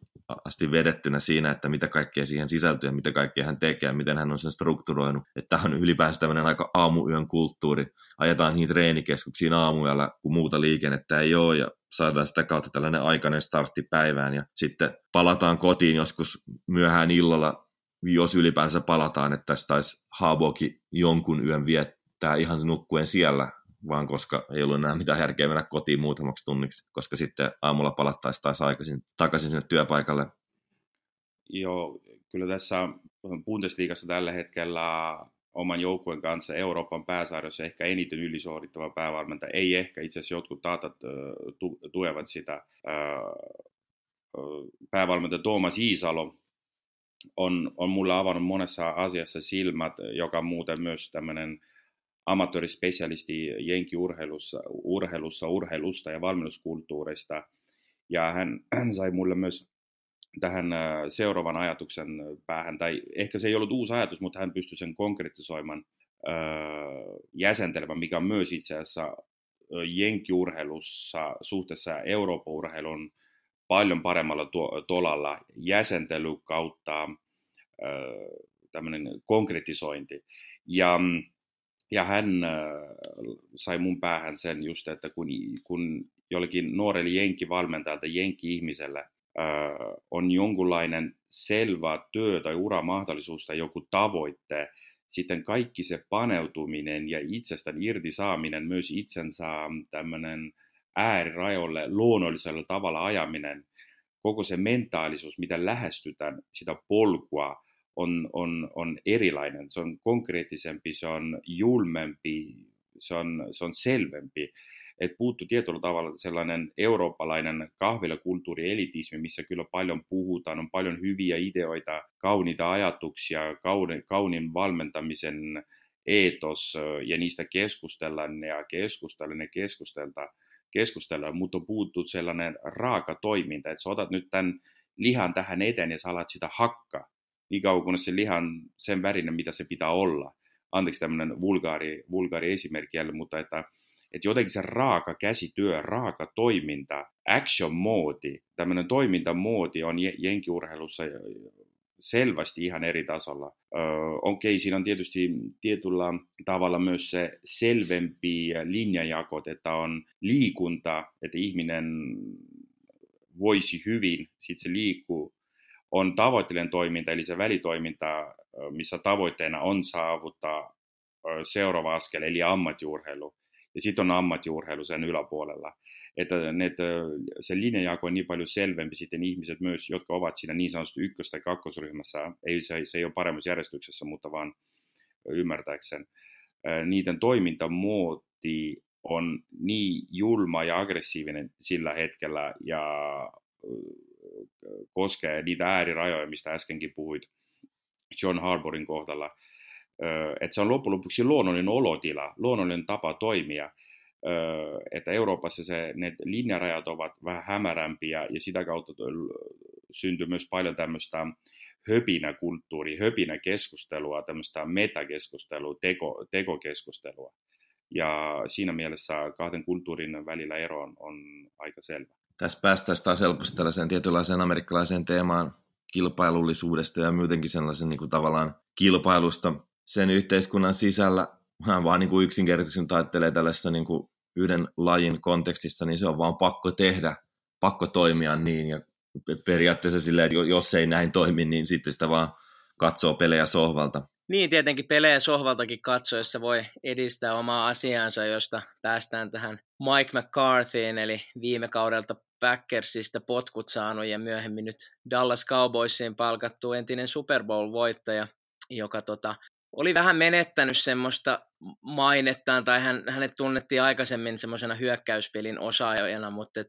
asti vedettynä siinä, että mitä kaikkea siihen sisältyy ja mitä kaikkea hän tekee ja miten hän on sen strukturoinut. Että on ylipäänsä tämmöinen aika aamuyön kulttuuri. Ajetaan niitä treenikeskuksiin aamuyöllä, kun muuta liikennettä ei ole ja saadaan sitä kautta tällainen aikainen startti päivään ja sitten palataan kotiin joskus myöhään illalla, jos ylipäänsä palataan, että tästä taisi jonkun yön viettää ihan nukkuen siellä, vaan koska ei ollut enää mitään järkeä mennä kotiin muutamaksi tunniksi, koska sitten aamulla palattaisiin taas aikaisin, takaisin sinne työpaikalle. Joo, kyllä tässä Bundesliigassa tällä hetkellä oman joukkueen kanssa Euroopan pääsarjassa ehkä eniten ylisuorittava päävalmentaja. Ei ehkä, itse asiassa jotkut datat tu- tuevat sitä. Päävalmentaja Tuomas Iisalo on, on mulle avannut monessa asiassa silmät, joka muuten myös tämmöinen amatöörispesialisti jenkiurheilussa, urheilussa, urheilusta ja valmennuskulttuurista. Ja hän, hän sai mulle myös tähän seuraavan ajatuksen päähän, tai ehkä se ei ollut uusi ajatus, mutta hän pystyi sen konkretisoimaan jäsentelmän, mikä on myös itse asiassa jenkiurheilussa suhteessa Euroopan urheilun paljon paremmalla tolalla jäsentely kautta tämmöinen konkretisointi. Ja mm, ja hän äh, sai mun päähän sen just, että kun, kun jollekin nuorelle jenkkivalmentajalta, jenkki-ihmiselle äh, on jonkunlainen selvä työ- tai uramahdollisuus tai joku tavoitte, sitten kaikki se paneutuminen ja itsestään irti saaminen, myös itsensä tämmöinen äärirajoille luonnollisella tavalla ajaminen, koko se mentaalisuus, mitä lähestytään sitä polkua, on, on, on erilainen, se on konkreettisempi, se on julmempi, se on, se on selvempi. Et puuttu tietyllä tavalla sellainen eurooppalainen kahvilakulttuurielitismi, missä kyllä paljon puhutaan, on paljon hyviä ideoita, kauniita ajatuksia, kauni, kaunin valmentamisen eetos ja niistä keskustellaan ja keskustellaan ja keskustellaan, keskustellaan. Mutta on puuttu sellainen raaka toiminta, että sä otat nyt tämän lihan tähän eteen ja sä alat sitä hakkaa niin kauan kunnes se lihan sen värinen, mitä se pitää olla. Anteeksi tämmöinen vulgaari, vulgaari esimerkki jälleen, mutta että, että jotenkin se raaka käsityö, raaka toiminta, action-moodi, tämmöinen toimintamoodi on jenkiurheilussa selvästi ihan eri tasolla. Öö, Okei, okay, siinä on tietysti tietyllä tavalla myös se selvempi linjajakot, että on liikunta, että ihminen voisi hyvin, sitten se liikkuu on tavoitteellinen toiminta, eli se välitoiminta, missä tavoitteena on saavuttaa seuraava askel, eli ammattiurheilu. Ja sitten on ammattiurheilu sen yläpuolella. Että ne, se linjajako on niin paljon selvempi sitten ihmiset myös, jotka ovat siinä niin sanotusti ykkös- tai kakkosryhmässä. Ei, se, se ei ole paremmassa järjestyksessä, mutta vaan ymmärtääkseen. Niiden toimintamuoti on niin julma ja aggressiivinen sillä hetkellä ja koskee niitä äärirajoja, mistä äskenkin puhuit John Harbourin kohdalla, että se on loppujen lopuksi luonnollinen olotila, luonnollinen tapa toimia, että Euroopassa se, ne linjarajat ovat vähän hämärämpiä ja sitä kautta syntyy myös paljon tämmöistä höpinäkulttuuri, höpinäkeskustelua, tämmöistä metakeskustelua, teko, tekokeskustelua. Ja siinä mielessä kahden kulttuurin välillä ero on, on aika selvä tässä päästäisiin taas helposti tällaiseen tietynlaiseen amerikkalaiseen teemaan kilpailullisuudesta ja muutenkin sellaisen niin kuin tavallaan kilpailusta sen yhteiskunnan sisällä. Mä vaan niin kuin yksinkertaisesti ajattelee tällaisessa niin kuin yhden lajin kontekstissa, niin se on vaan pakko tehdä, pakko toimia niin ja periaatteessa silleen, että jos ei näin toimi, niin sitten sitä vaan katsoo pelejä sohvalta. Niin, tietenkin pelejä sohvaltakin katsoessa voi edistää omaa asiansa, josta päästään tähän Mike McCarthyin, eli viime kaudelta Packersista potkut saanut ja myöhemmin nyt Dallas Cowboysiin palkattu entinen Super Bowl-voittaja, joka tota, oli vähän menettänyt semmoista mainettaan, tai hän, hänet tunnettiin aikaisemmin semmoisena hyökkäyspelin osaajana, mutta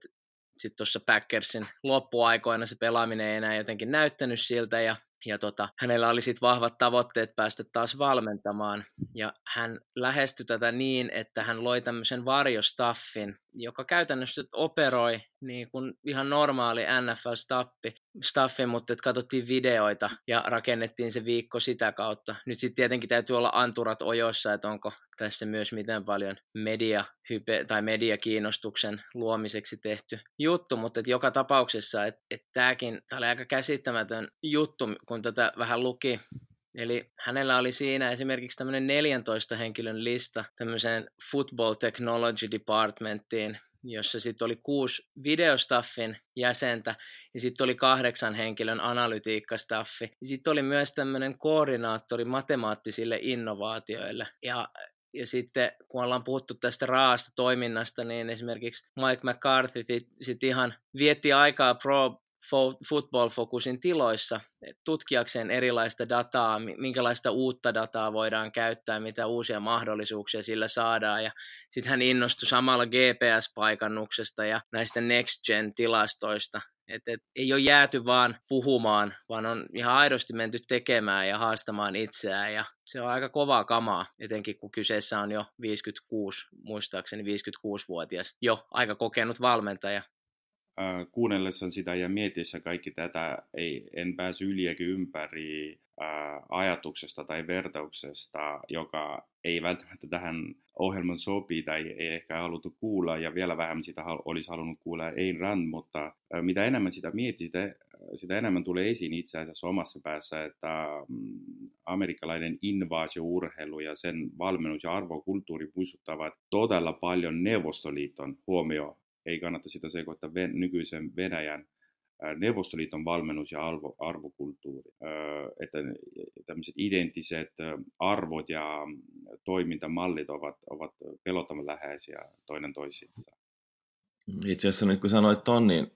sitten tuossa Packersin loppuaikoina se pelaaminen ei enää jotenkin näyttänyt siltä, ja ja tota, hänellä oli sitten vahvat tavoitteet päästä taas valmentamaan. Ja hän lähestyi tätä niin, että hän loi tämmöisen varjostaffin, joka käytännössä operoi niin kuin ihan normaali NFL-staffi, staffi, mutta että katsottiin videoita ja rakennettiin se viikko sitä kautta. Nyt sitten tietenkin täytyy olla anturat ojoissa, että onko tässä myös miten paljon media hype, tai mediakiinnostuksen luomiseksi tehty juttu, mutta että joka tapauksessa, että, että tämäkin tämä oli aika käsittämätön juttu, kun tätä vähän luki, Eli hänellä oli siinä esimerkiksi tämmöinen 14 henkilön lista tämmöiseen Football Technology Departmenttiin, jossa sitten oli kuusi videostaffin jäsentä ja sitten oli kahdeksan henkilön analytiikkastaffi. Sitten oli myös tämmöinen koordinaattori matemaattisille innovaatioille. Ja ja sitten kun ollaan puhuttu tästä raasta toiminnasta, niin esimerkiksi Mike McCarthy sitten ihan vietti aikaa Pro Football Focusin tiloissa tutkiakseen erilaista dataa, minkälaista uutta dataa voidaan käyttää, mitä uusia mahdollisuuksia sillä saadaan. Ja sitten hän innostui samalla GPS-paikannuksesta ja näistä Next Gen-tilastoista. Et, et, ei ole jääty vaan puhumaan, vaan on ihan aidosti menty tekemään ja haastamaan itseään. Ja se on aika kovaa kamaa, etenkin kun kyseessä on jo 56, muistaakseni 56-vuotias, jo aika kokenut valmentaja. Äh, kuunnellessa sitä ja mietiessä kaikki tätä, ei, en pääsy yli eikä ympäri ää, ajatuksesta tai vertauksesta, joka ei välttämättä tähän ohjelman sopii tai ei ehkä haluttu kuulla ja vielä vähemmän sitä olisi halunnut kuulla Ein Rand, mutta ää, mitä enemmän sitä mietit, sitä, sitä enemmän tulee esiin itse asiassa omassa päässä, että mm, amerikkalainen invaasiourheilu ja sen valmennus ja arvokulttuuri muistuttavat todella paljon Neuvostoliiton huomio ei kannata sitä sekoittaa nykyisen Venäjän Neuvostoliiton valmennus ja arvo, arvokulttuuri. Että tämmöiset identtiset arvot ja toimintamallit ovat, ovat pelottavan läheisiä toinen toisiinsa. Itse asiassa nyt kun sanoit ton, niin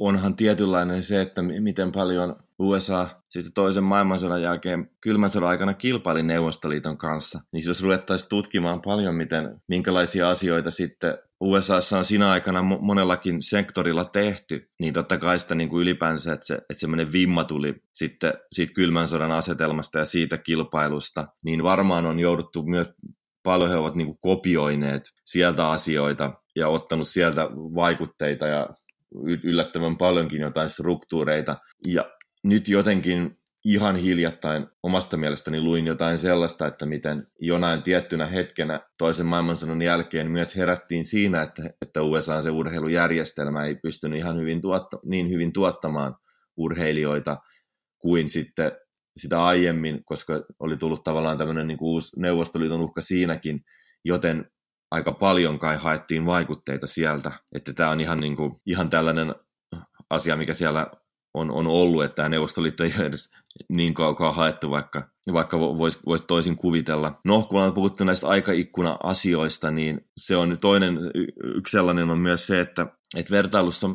onhan tietynlainen se, että miten paljon USA sitten toisen maailmansodan jälkeen kylmän sodan aikana kilpaili Neuvostoliiton kanssa, niin jos ruvettaisiin tutkimaan paljon, miten, minkälaisia asioita sitten USAssa on siinä aikana monellakin sektorilla tehty, niin totta kai sitä niin kuin ylipäänsä, että, se, että semmoinen vimma tuli sitten siitä kylmän sodan asetelmasta ja siitä kilpailusta, niin varmaan on jouduttu myös paljon he ovat niin kuin kopioineet sieltä asioita ja ottanut sieltä vaikutteita ja yllättävän paljonkin jotain struktuureita. Ja nyt jotenkin ihan hiljattain omasta mielestäni luin jotain sellaista, että miten jonain tiettynä hetkenä toisen maailmansodan jälkeen myös herättiin siinä, että, että USA se urheilujärjestelmä ei pystynyt ihan hyvin tuotta, niin hyvin tuottamaan urheilijoita kuin sitten sitä aiemmin, koska oli tullut tavallaan tämmöinen niin kuin uusi Neuvostoliiton uhka siinäkin, joten aika paljon kai haettiin vaikutteita sieltä, että tämä on ihan, niin kuin, ihan tällainen asia, mikä siellä on, on ollut, että tämä Neuvostoliitto ei ole edes niin kaukaa haettu, vaikka, vaikka voisi vois toisin kuvitella. No, kun on puhuttu näistä aikaikkuna-asioista, niin se on toinen, yksi sellainen on myös se, että, että vertailussa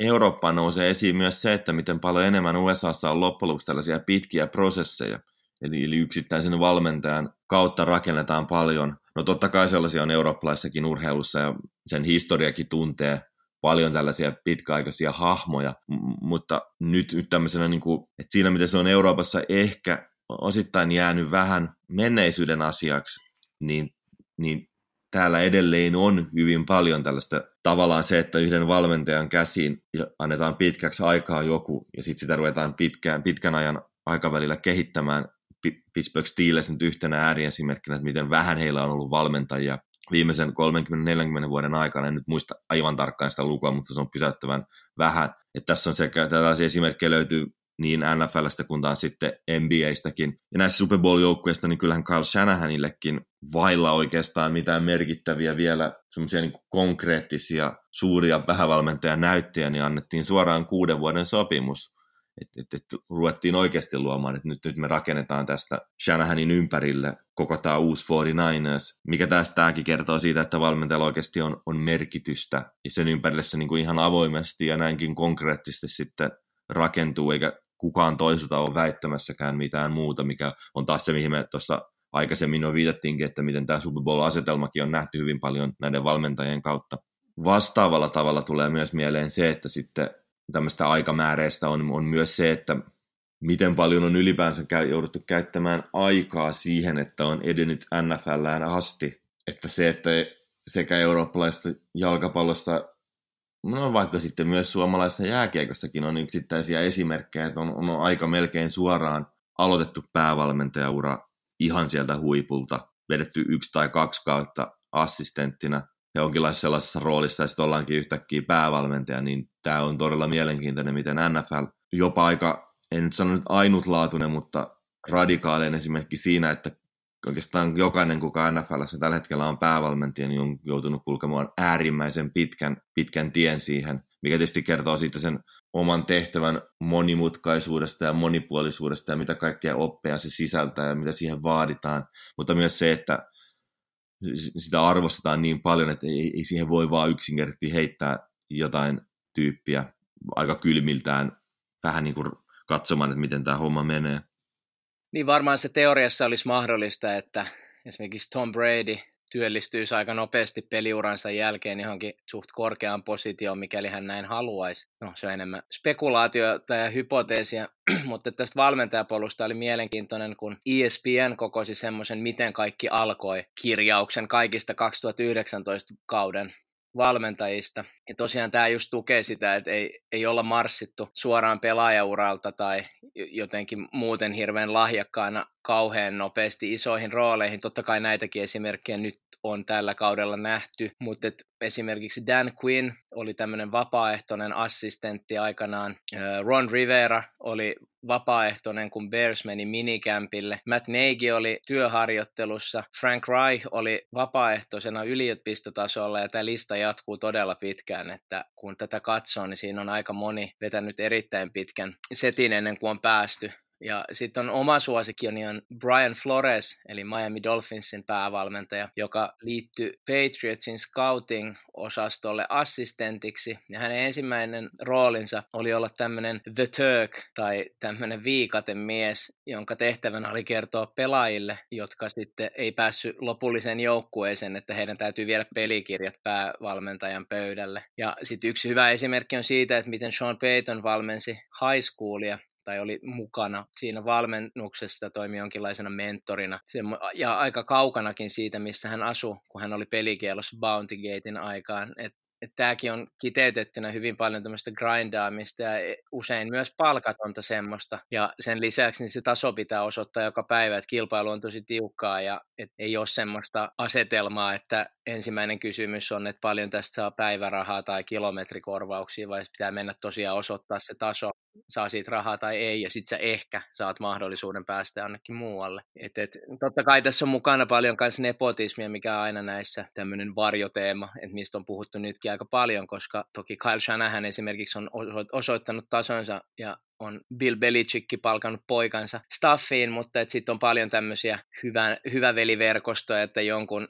Eurooppaan nousee esiin myös se, että miten paljon enemmän USAssa on loppujen lopuksi tällaisia pitkiä prosesseja, eli, eli yksittäisen valmentajan kautta rakennetaan paljon. No totta kai sellaisia on eurooppalaisessakin urheilussa ja sen historiakin tuntee paljon tällaisia pitkäaikaisia hahmoja, M- mutta nyt, nyt tämmöisenä, niin kuin, että siinä miten se on Euroopassa ehkä osittain jäänyt vähän menneisyyden asiaksi, niin, niin täällä edelleen on hyvin paljon tällaista tavallaan se, että yhden valmentajan käsiin annetaan pitkäksi aikaa joku ja sitten sitä ruvetaan pitkään, pitkän ajan aikavälillä kehittämään Pittsburgh Steelers nyt yhtenä ääriesimerkkinä, että miten vähän heillä on ollut valmentajia viimeisen 30-40 vuoden aikana, en nyt muista aivan tarkkaan sitä lukua, mutta se on pysäyttävän vähän. Et tässä on sekä tällaisia esimerkkejä löytyy niin NFLstä kuin taas sitten NBAstäkin. Ja näissä Super Bowl-joukkueista, niin kyllähän Kyle Shanahanillekin vailla oikeastaan mitään merkittäviä vielä semmoisia niin konkreettisia suuria vähävalmentajan näyttöjä, niin annettiin suoraan kuuden vuoden sopimus että et, et, ruvettiin oikeasti luomaan, että nyt, nyt me rakennetaan tästä Shanahanin ympärille koko tämä uusi 49ers, mikä tästä tämäkin kertoo siitä, että valmentajalla oikeasti on, on merkitystä ja sen ympärille se niin kuin ihan avoimesti ja näinkin konkreettisesti sitten rakentuu, eikä kukaan toiselta ole väittämässäkään mitään muuta, mikä on taas se, mihin me tuossa aikaisemmin jo viitattiinkin, että miten tämä Super Bowl-asetelmakin on nähty hyvin paljon näiden valmentajien kautta. Vastaavalla tavalla tulee myös mieleen se, että sitten tämmöistä aikamääreistä on, on myös se, että miten paljon on ylipäänsä käy, jouduttu käyttämään aikaa siihen, että on edennyt NFLään asti. Että se, että sekä eurooppalaisesta jalkapallosta, no vaikka sitten myös suomalaisessa jääkiekossakin on yksittäisiä esimerkkejä, että on, on aika melkein suoraan aloitettu päävalmentajaura ihan sieltä huipulta, vedetty yksi tai kaksi kautta assistenttina jonkinlaisessa sellaisessa roolissa, ja sitten ollaankin yhtäkkiä päävalmentaja, niin tämä on todella mielenkiintoinen, miten NFL jopa aika, en nyt sano nyt ainutlaatuinen, mutta radikaalinen esimerkki siinä, että oikeastaan jokainen, kuka NFLssä tällä hetkellä on päävalmentaja, niin on joutunut kulkemaan äärimmäisen pitkän, pitkän tien siihen, mikä tietysti kertoo siitä sen oman tehtävän monimutkaisuudesta ja monipuolisuudesta ja mitä kaikkea oppeja se sisältää ja mitä siihen vaaditaan, mutta myös se, että sitä arvostetaan niin paljon, että ei, ei siihen voi vaan yksinkertaisesti heittää jotain tyyppiä aika kylmiltään vähän niin kuin katsomaan, että miten tämä homma menee. Niin varmaan se teoriassa olisi mahdollista, että esimerkiksi Tom Brady työllistyisi aika nopeasti peliuransa jälkeen johonkin suht korkeaan positioon, mikäli hän näin haluaisi. No, se on enemmän spekulaatiota ja hypoteesia, [clears throat] mutta tästä valmentajapolusta oli mielenkiintoinen, kun ESPN kokosi semmoisen Miten kaikki alkoi kirjauksen kaikista 2019 kauden valmentajista. Ja tosiaan tämä just tukee sitä, että ei, ei olla marssittu suoraan pelaajauralta tai jotenkin muuten hirveän lahjakkaana kauhean nopeasti isoihin rooleihin. Totta kai näitäkin esimerkkejä nyt on tällä kaudella nähty, mutta esimerkiksi Dan Quinn oli tämmöinen vapaaehtoinen assistentti aikanaan. Ron Rivera oli vapaaehtoinen, kun Bears meni minikämpille. Matt Nagy oli työharjoittelussa. Frank Reich oli vapaaehtoisena yliopistotasolla ja tämä lista jatkuu todella pitkään, että kun tätä katsoo, niin siinä on aika moni vetänyt erittäin pitkän setin ennen kuin on päästy ja sitten on oma suosikkini on Brian Flores, eli Miami Dolphinsin päävalmentaja, joka liittyi Patriotsin scouting-osastolle assistentiksi. Ja hänen ensimmäinen roolinsa oli olla tämmöinen The Turk, tai tämmöinen viikatemies, jonka tehtävänä oli kertoa pelaajille, jotka sitten ei päässyt lopulliseen joukkueeseen, että heidän täytyy viedä pelikirjat päävalmentajan pöydälle. Ja sitten yksi hyvä esimerkki on siitä, että miten Sean Payton valmensi high schoolia, tai oli mukana siinä valmennuksessa, toimi jonkinlaisena mentorina. Ja aika kaukanakin siitä, missä hän asui, kun hän oli pelikielossa Bounty Gatein aikaan. Et että tämäkin on kiteytettynä hyvin paljon tämmöistä grindaamista ja e, usein myös palkatonta semmoista. Ja sen lisäksi niin se taso pitää osoittaa joka päivä, että kilpailu on tosi tiukkaa ja et ei ole semmoista asetelmaa, että ensimmäinen kysymys on, että paljon tästä saa päivärahaa tai kilometrikorvauksia, vai pitää mennä tosiaan osoittaa se taso, saa siitä rahaa tai ei, ja sitten sä ehkä saat mahdollisuuden päästä jonnekin muualle. Et, et, totta kai tässä on mukana paljon myös nepotismia, mikä on aina näissä tämmöinen varjoteema, että mistä on puhuttu nytkin aika paljon, koska toki Kyle Shanahan esimerkiksi on osoittanut tasonsa ja on Bill Belichickki palkannut poikansa staffiin, mutta sitten on paljon tämmöisiä hyvä, hyvä veliverkostoja, että jonkun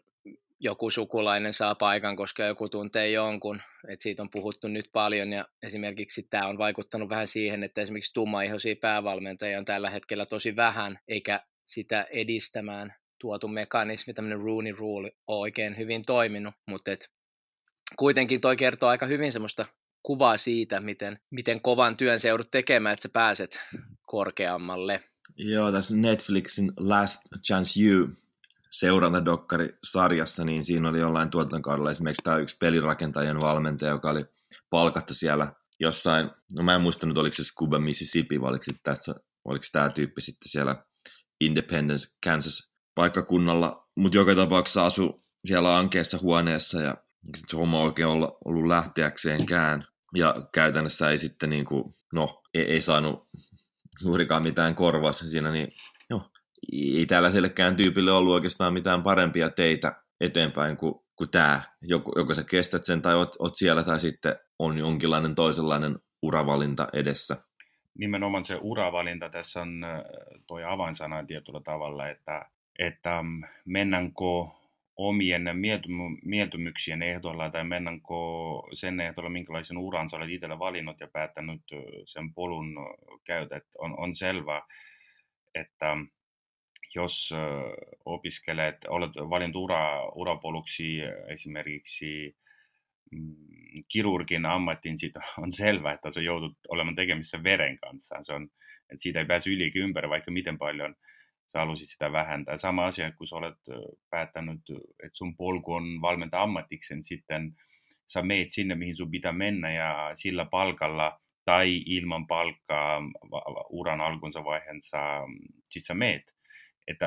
joku sukulainen saa paikan, koska joku tuntee jonkun. Et siitä on puhuttu nyt paljon ja esimerkiksi tämä on vaikuttanut vähän siihen, että esimerkiksi tummaihoisia päävalmentajia on tällä hetkellä tosi vähän, eikä sitä edistämään tuotu mekanismi, tämmöinen Rooney Rule, on oikein hyvin toiminut, mutta kuitenkin toi kertoo aika hyvin semmoista kuvaa siitä, miten, miten kovan työn se joudut tekemään, että sä pääset korkeammalle. Joo, tässä Netflixin Last Chance You seurantadokkari-sarjassa, niin siinä oli jollain tuotantokaudella esimerkiksi tämä yksi pelirakentajien valmentaja, joka oli palkattu siellä jossain, no mä en muista nyt, oliko se Scuba, Mississippi, vai oliko, tässä, oliko tämä tyyppi sitten siellä Independence, Kansas paikkakunnalla, mutta joka tapauksessa asu siellä ankeessa huoneessa ja sitten homma oikein ollut, ollut lähteäkseenkään. Ja käytännössä ei sitten niin kuin, no, ei, ei saanut juurikaan mitään korvausta siinä, niin joo, ei tällaisellekään tyypille ollut oikeastaan mitään parempia teitä eteenpäin kuin, kuin tämä. Joko, joko sä kestät sen tai oot, oot siellä tai sitten on jonkinlainen toisenlainen uravalinta edessä. Nimenomaan se uravalinta tässä on toi avainsana tietyllä tavalla, että, että mm, mennäänkö omien mieltymyksien ehdolla tai mennäänkö sen ehdolla, minkälaisen uran sä olet itsellä valinnut ja päättänyt sen polun käytät, on, on selvää, että jos opiskelet, olet valinnut ura, urapoluksi esimerkiksi mm, kirurgin ammatin, siitä on selvä, että sä joudut olemaan tekemissä veren kanssa. Se on, että siitä ei pääse yli ympäri, vaikka miten paljon sä halusit sitä vähentää. Sama asia, kun sä olet päättänyt, että sun polku on valmentaa ammatiksen, sitten sä meet sinne, mihin sun pitää mennä ja sillä palkalla tai ilman palkkaa uran alkunsa vaiheessa sit sä meet. Että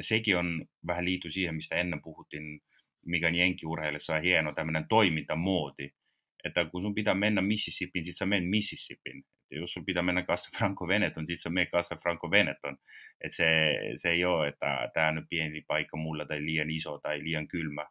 sekin on vähän liity siihen, mistä ennen puhuttiin, mikä on jenkiurheilissa on hieno tämmöinen toimintamuoti. Että kun sun pitää mennä Mississippin, sit sä menet Mississippin. Et jos sun pitää mennä Casa Franco Veneton, sit sä menet Casa Franco Veneton. Että se, se ei ole, että tämä on pieni paikka mulla tai liian iso tai liian kylmä.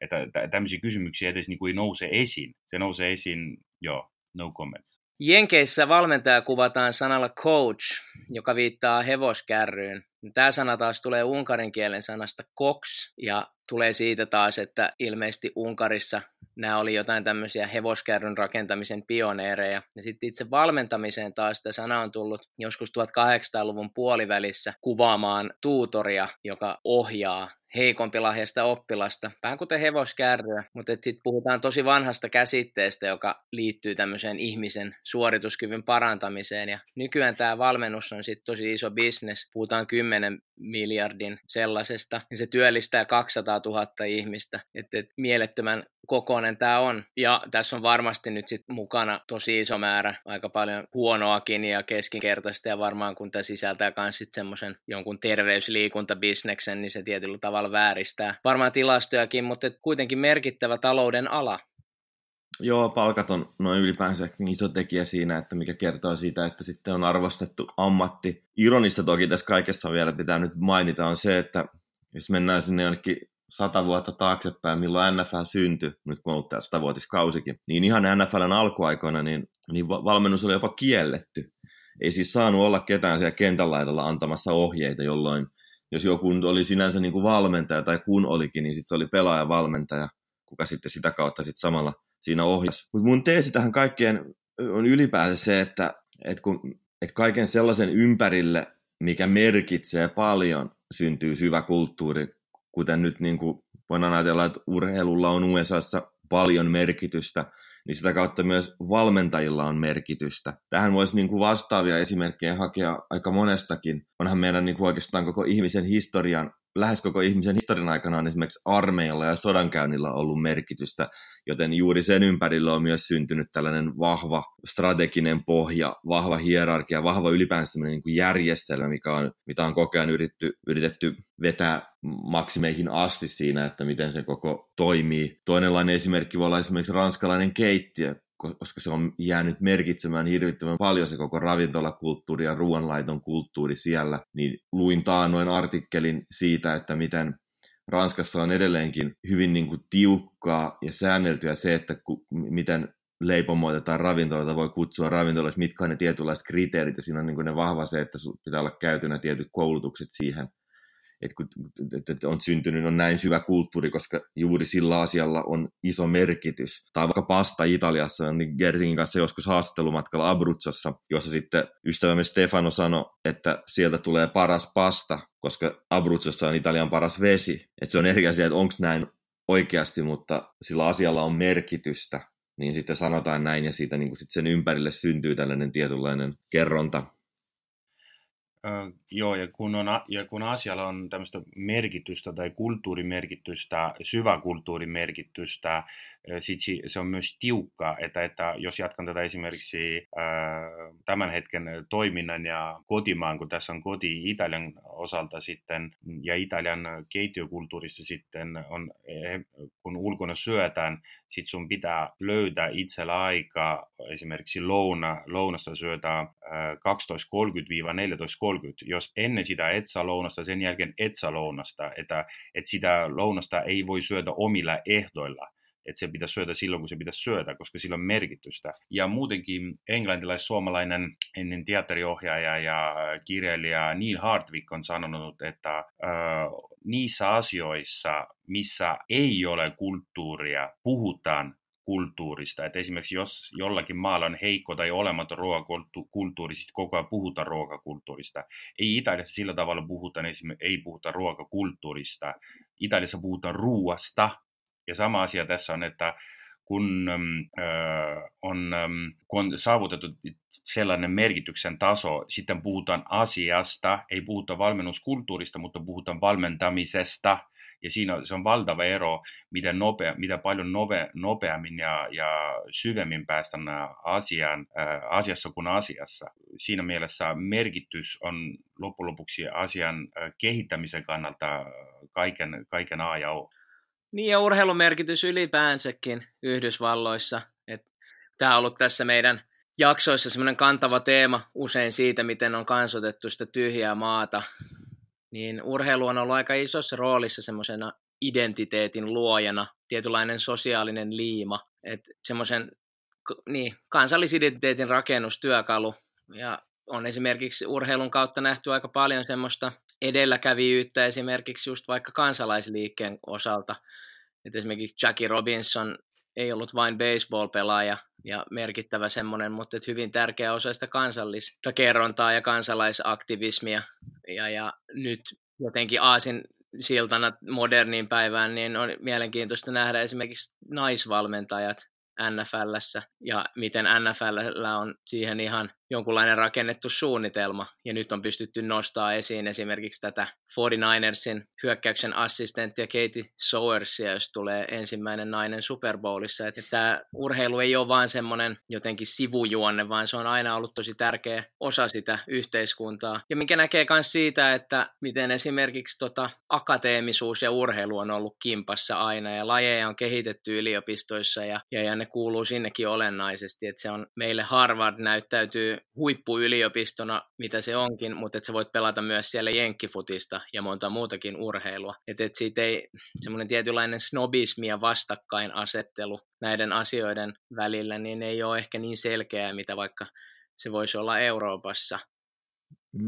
Että tämmöisiä kysymyksiä edes niin kuin ei nouse esiin. Se nousee esiin, joo, no comments. Jenkeissä valmentaja kuvataan sanalla coach, joka viittaa hevoskärryyn. Tämä sana taas tulee unkarin kielen sanasta cox ja tulee siitä taas, että ilmeisesti Unkarissa nämä oli jotain tämmöisiä hevoskärryn rakentamisen pioneereja. Ja sitten itse valmentamiseen taas tämä sana on tullut joskus 1800-luvun puolivälissä kuvaamaan tuutoria, joka ohjaa heikompi lahjasta oppilasta, vähän kuten hevoskärryä, mutta sitten puhutaan tosi vanhasta käsitteestä, joka liittyy tämmöiseen ihmisen suorituskyvyn parantamiseen, ja nykyään tämä valmennus on sitten tosi iso bisnes, puhutaan 10 miljardin sellaisesta, ja se työllistää 200 000 ihmistä, että et mielettömän kokoinen tämä on, ja tässä on varmasti nyt sitten mukana tosi iso määrä, aika paljon huonoakin ja keskinkertaista, ja varmaan kun tämä sisältää myös sitten semmoisen jonkun terveysliikuntabisneksen, niin se tietyllä tavalla vääristää varmaan tilastojakin, mutta kuitenkin merkittävä talouden ala. Joo, palkat on noin ylipäänsä iso tekijä siinä, että mikä kertoo siitä, että sitten on arvostettu ammatti. Ironista toki tässä kaikessa vielä pitää nyt mainita on se, että jos mennään sinne jonnekin sata vuotta taaksepäin, milloin NFL syntyi, nyt kun on ollut tämä satavuotiskausikin, niin ihan NFLn alkuaikoina niin, niin valmennus oli jopa kielletty. Ei siis saanut olla ketään siellä kentän laidalla antamassa ohjeita, jolloin jos joku oli sinänsä niin kuin valmentaja tai kun olikin, niin sitten se oli pelaaja-valmentaja, kuka sitten sitä kautta sitten samalla siinä ohjasi. Mutta mun teesi tähän kaikkeen on ylipäänsä se, että, että, kun, että kaiken sellaisen ympärille, mikä merkitsee paljon, syntyy syvä kulttuuri, kuten nyt niin kuin voidaan ajatella, että urheilulla on USAssa paljon merkitystä, niin sitä kautta myös valmentajilla on merkitystä. Tähän voisi niin kuin vastaavia esimerkkejä hakea aika monestakin. Onhan meidän niin kuin oikeastaan koko ihmisen historian lähes koko ihmisen historian aikana on esimerkiksi armeijalla ja sodankäynnillä ollut merkitystä, joten juuri sen ympärillä on myös syntynyt tällainen vahva strateginen pohja, vahva hierarkia, vahva ylipäänsä niin kuin järjestelmä, mikä on, mitä on koko ajan yritetty, yritetty vetää maksimeihin asti siinä, että miten se koko toimii. Toinenlainen esimerkki voi olla esimerkiksi ranskalainen keittiö, koska se on jäänyt merkitsemään hirvittävän paljon se koko ravintolakulttuuri ja ruoanlaiton kulttuuri siellä, niin luin taannoin artikkelin siitä, että miten Ranskassa on edelleenkin hyvin niin kuin tiukkaa ja säänneltyä se, että ku, miten leipomoita tai ravintoloita voi kutsua ravintoloissa, mitkä on ne tietynlaiset kriteerit, ja siinä on niin kuin ne vahva se, että pitää olla käytynä tietyt koulutukset siihen – että kun että on syntynyt on näin syvä kulttuuri, koska juuri sillä asialla on iso merkitys. Tai vaikka pasta Italiassa, niin Gertingin kanssa joskus haastattelumatkalla Abruzzassa, jossa sitten ystävämme Stefano sanoi, että sieltä tulee paras pasta, koska Abruzzassa on Italian paras vesi. Että se on eri asia, että onko näin oikeasti, mutta sillä asialla on merkitystä, niin sitten sanotaan näin ja siitä niin kuin sen ympärille syntyy tällainen tietynlainen kerronta, joo, ja kun, on, ja kun asialla on tämmöistä merkitystä tai kulttuurimerkitystä, syväkulttuurimerkitystä, sit se on myös tiukka, että, että jos jatkan tätä esimerkiksi tämän hetken toiminnan ja kotimaan, kun tässä on koti Italian osalta sitten, ja Italian keittiökulttuurissa sitten on, kun ulkona syötään, sit sun pitää löytää itsellä aikaa, esimerkiksi louna, lounasta syötään 12.30-14.30. Jos ennen sitä et saa lounasta, sen jälkeen et saa lounasta, että, että sitä lounasta ei voi syödä omilla ehdoilla että se pitäisi syödä silloin, kun se pitäisi syödä, koska sillä on merkitystä. Ja muutenkin englantilais-suomalainen ennen teatteriohjaaja ja kirjailija Neil Hartwig on sanonut, että äh, niissä asioissa, missä ei ole kulttuuria, puhutaan kulttuurista. Että esimerkiksi jos jollakin maalla on heikko tai olematon ruokakulttuuri, siis koko ajan puhutaan ruokakulttuurista. Ei Italiassa sillä tavalla puhuta, ei puhuta ruokakulttuurista. Italiassa puhutaan ruuasta, ja sama asia tässä on, että kun, ö, on, kun on saavutettu sellainen merkityksen taso, sitten puhutaan asiasta, ei puhuta valmennuskulttuurista, mutta puhutaan valmentamisesta – ja siinä se on valtava ero, mitä, nopea, mitä paljon nove, nopeammin ja, ja syvemmin päästään asiaan, ää, asiassa kuin asiassa. Siinä mielessä merkitys on loppujen lopuksi asian kehittämisen kannalta kaiken, kaiken A ja O. Niin ja urheilumerkitys ylipäänsäkin Yhdysvalloissa. Tämä on ollut tässä meidän jaksoissa semmoinen kantava teema usein siitä, miten on kansotettu sitä tyhjää maata niin urheilu on ollut aika isossa roolissa semmoisena identiteetin luojana, tietynlainen sosiaalinen liima, että semmoisen niin, kansallisidentiteetin rakennustyökalu, ja on esimerkiksi urheilun kautta nähty aika paljon semmoista edelläkävijyyttä esimerkiksi just vaikka kansalaisliikkeen osalta, että esimerkiksi Jackie Robinson ei ollut vain baseball-pelaaja ja merkittävä semmoinen, mutta että hyvin tärkeä osa sitä kansallista kerrontaa ja kansalaisaktivismia. Ja, ja nyt jotenkin Aasin siltana moderniin päivään, niin on mielenkiintoista nähdä esimerkiksi naisvalmentajat NFLssä ja miten NFL on siihen ihan jonkunlainen rakennettu suunnitelma. Ja nyt on pystytty nostaa esiin esimerkiksi tätä 49ersin hyökkäyksen assistenttia Katie Sowersia, jos tulee ensimmäinen nainen Super Bowlissa. Että tämä urheilu ei ole vain semmoinen jotenkin sivujuonne, vaan se on aina ollut tosi tärkeä osa sitä yhteiskuntaa. Ja mikä näkee myös siitä, että miten esimerkiksi tota akateemisuus ja urheilu on ollut kimpassa aina ja lajeja on kehitetty yliopistoissa ja, ja, ja ne kuuluu sinnekin olennaisesti. Että se on meille Harvard näyttäytyy huippuyliopistona, mitä se onkin, mutta että sä voit pelata myös siellä jenkkifutista ja monta muutakin urheilua. Että et siitä ei semmoinen tietynlainen snobismi ja vastakkainasettelu näiden asioiden välillä, niin ei ole ehkä niin selkeää, mitä vaikka se voisi olla Euroopassa.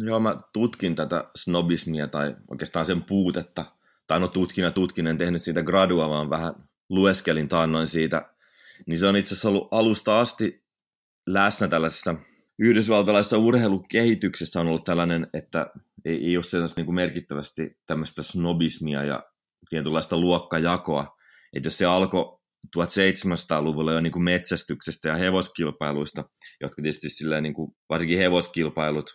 Joo, mä tutkin tätä snobismia tai oikeastaan sen puutetta. Tai no tutkin ja tutkin, en tehnyt siitä gradua, vaan vähän lueskelin taannoin siitä. Niin se on itse asiassa ollut alusta asti läsnä tällaisessa yhdysvaltalaisessa urheilukehityksessä on ollut tällainen, että ei, ei ole sellaista niin kuin merkittävästi tämmöistä snobismia ja tietynlaista luokkajakoa. Että jos se alkoi 1700-luvulla jo niin kuin metsästyksestä ja hevoskilpailuista, jotka tietysti silleen, niin kuin, varsinkin hevoskilpailut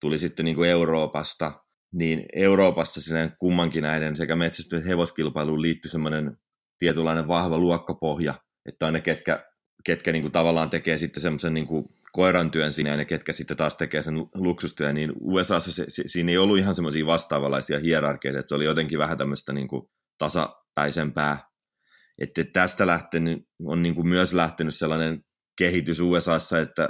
tuli sitten niin kuin Euroopasta, niin Euroopassa silleen kummankin näiden sekä metsästys- että hevoskilpailuun liittyi semmoinen tietynlainen vahva luokkapohja, että ne, ketkä, ketkä niin kuin tavallaan tekee sitten semmoisen niin kuin koiran työn siinä ja ne, ketkä sitten taas tekee sen luksustyön, niin USAssa se, se, siinä ei ollut ihan semmoisia vastaavanlaisia hierarkioita, että se oli jotenkin vähän tämmöistä niin kuin tasapäisempää. Että tästä lähtenyt, on niin kuin myös lähtenyt sellainen kehitys USAssa, että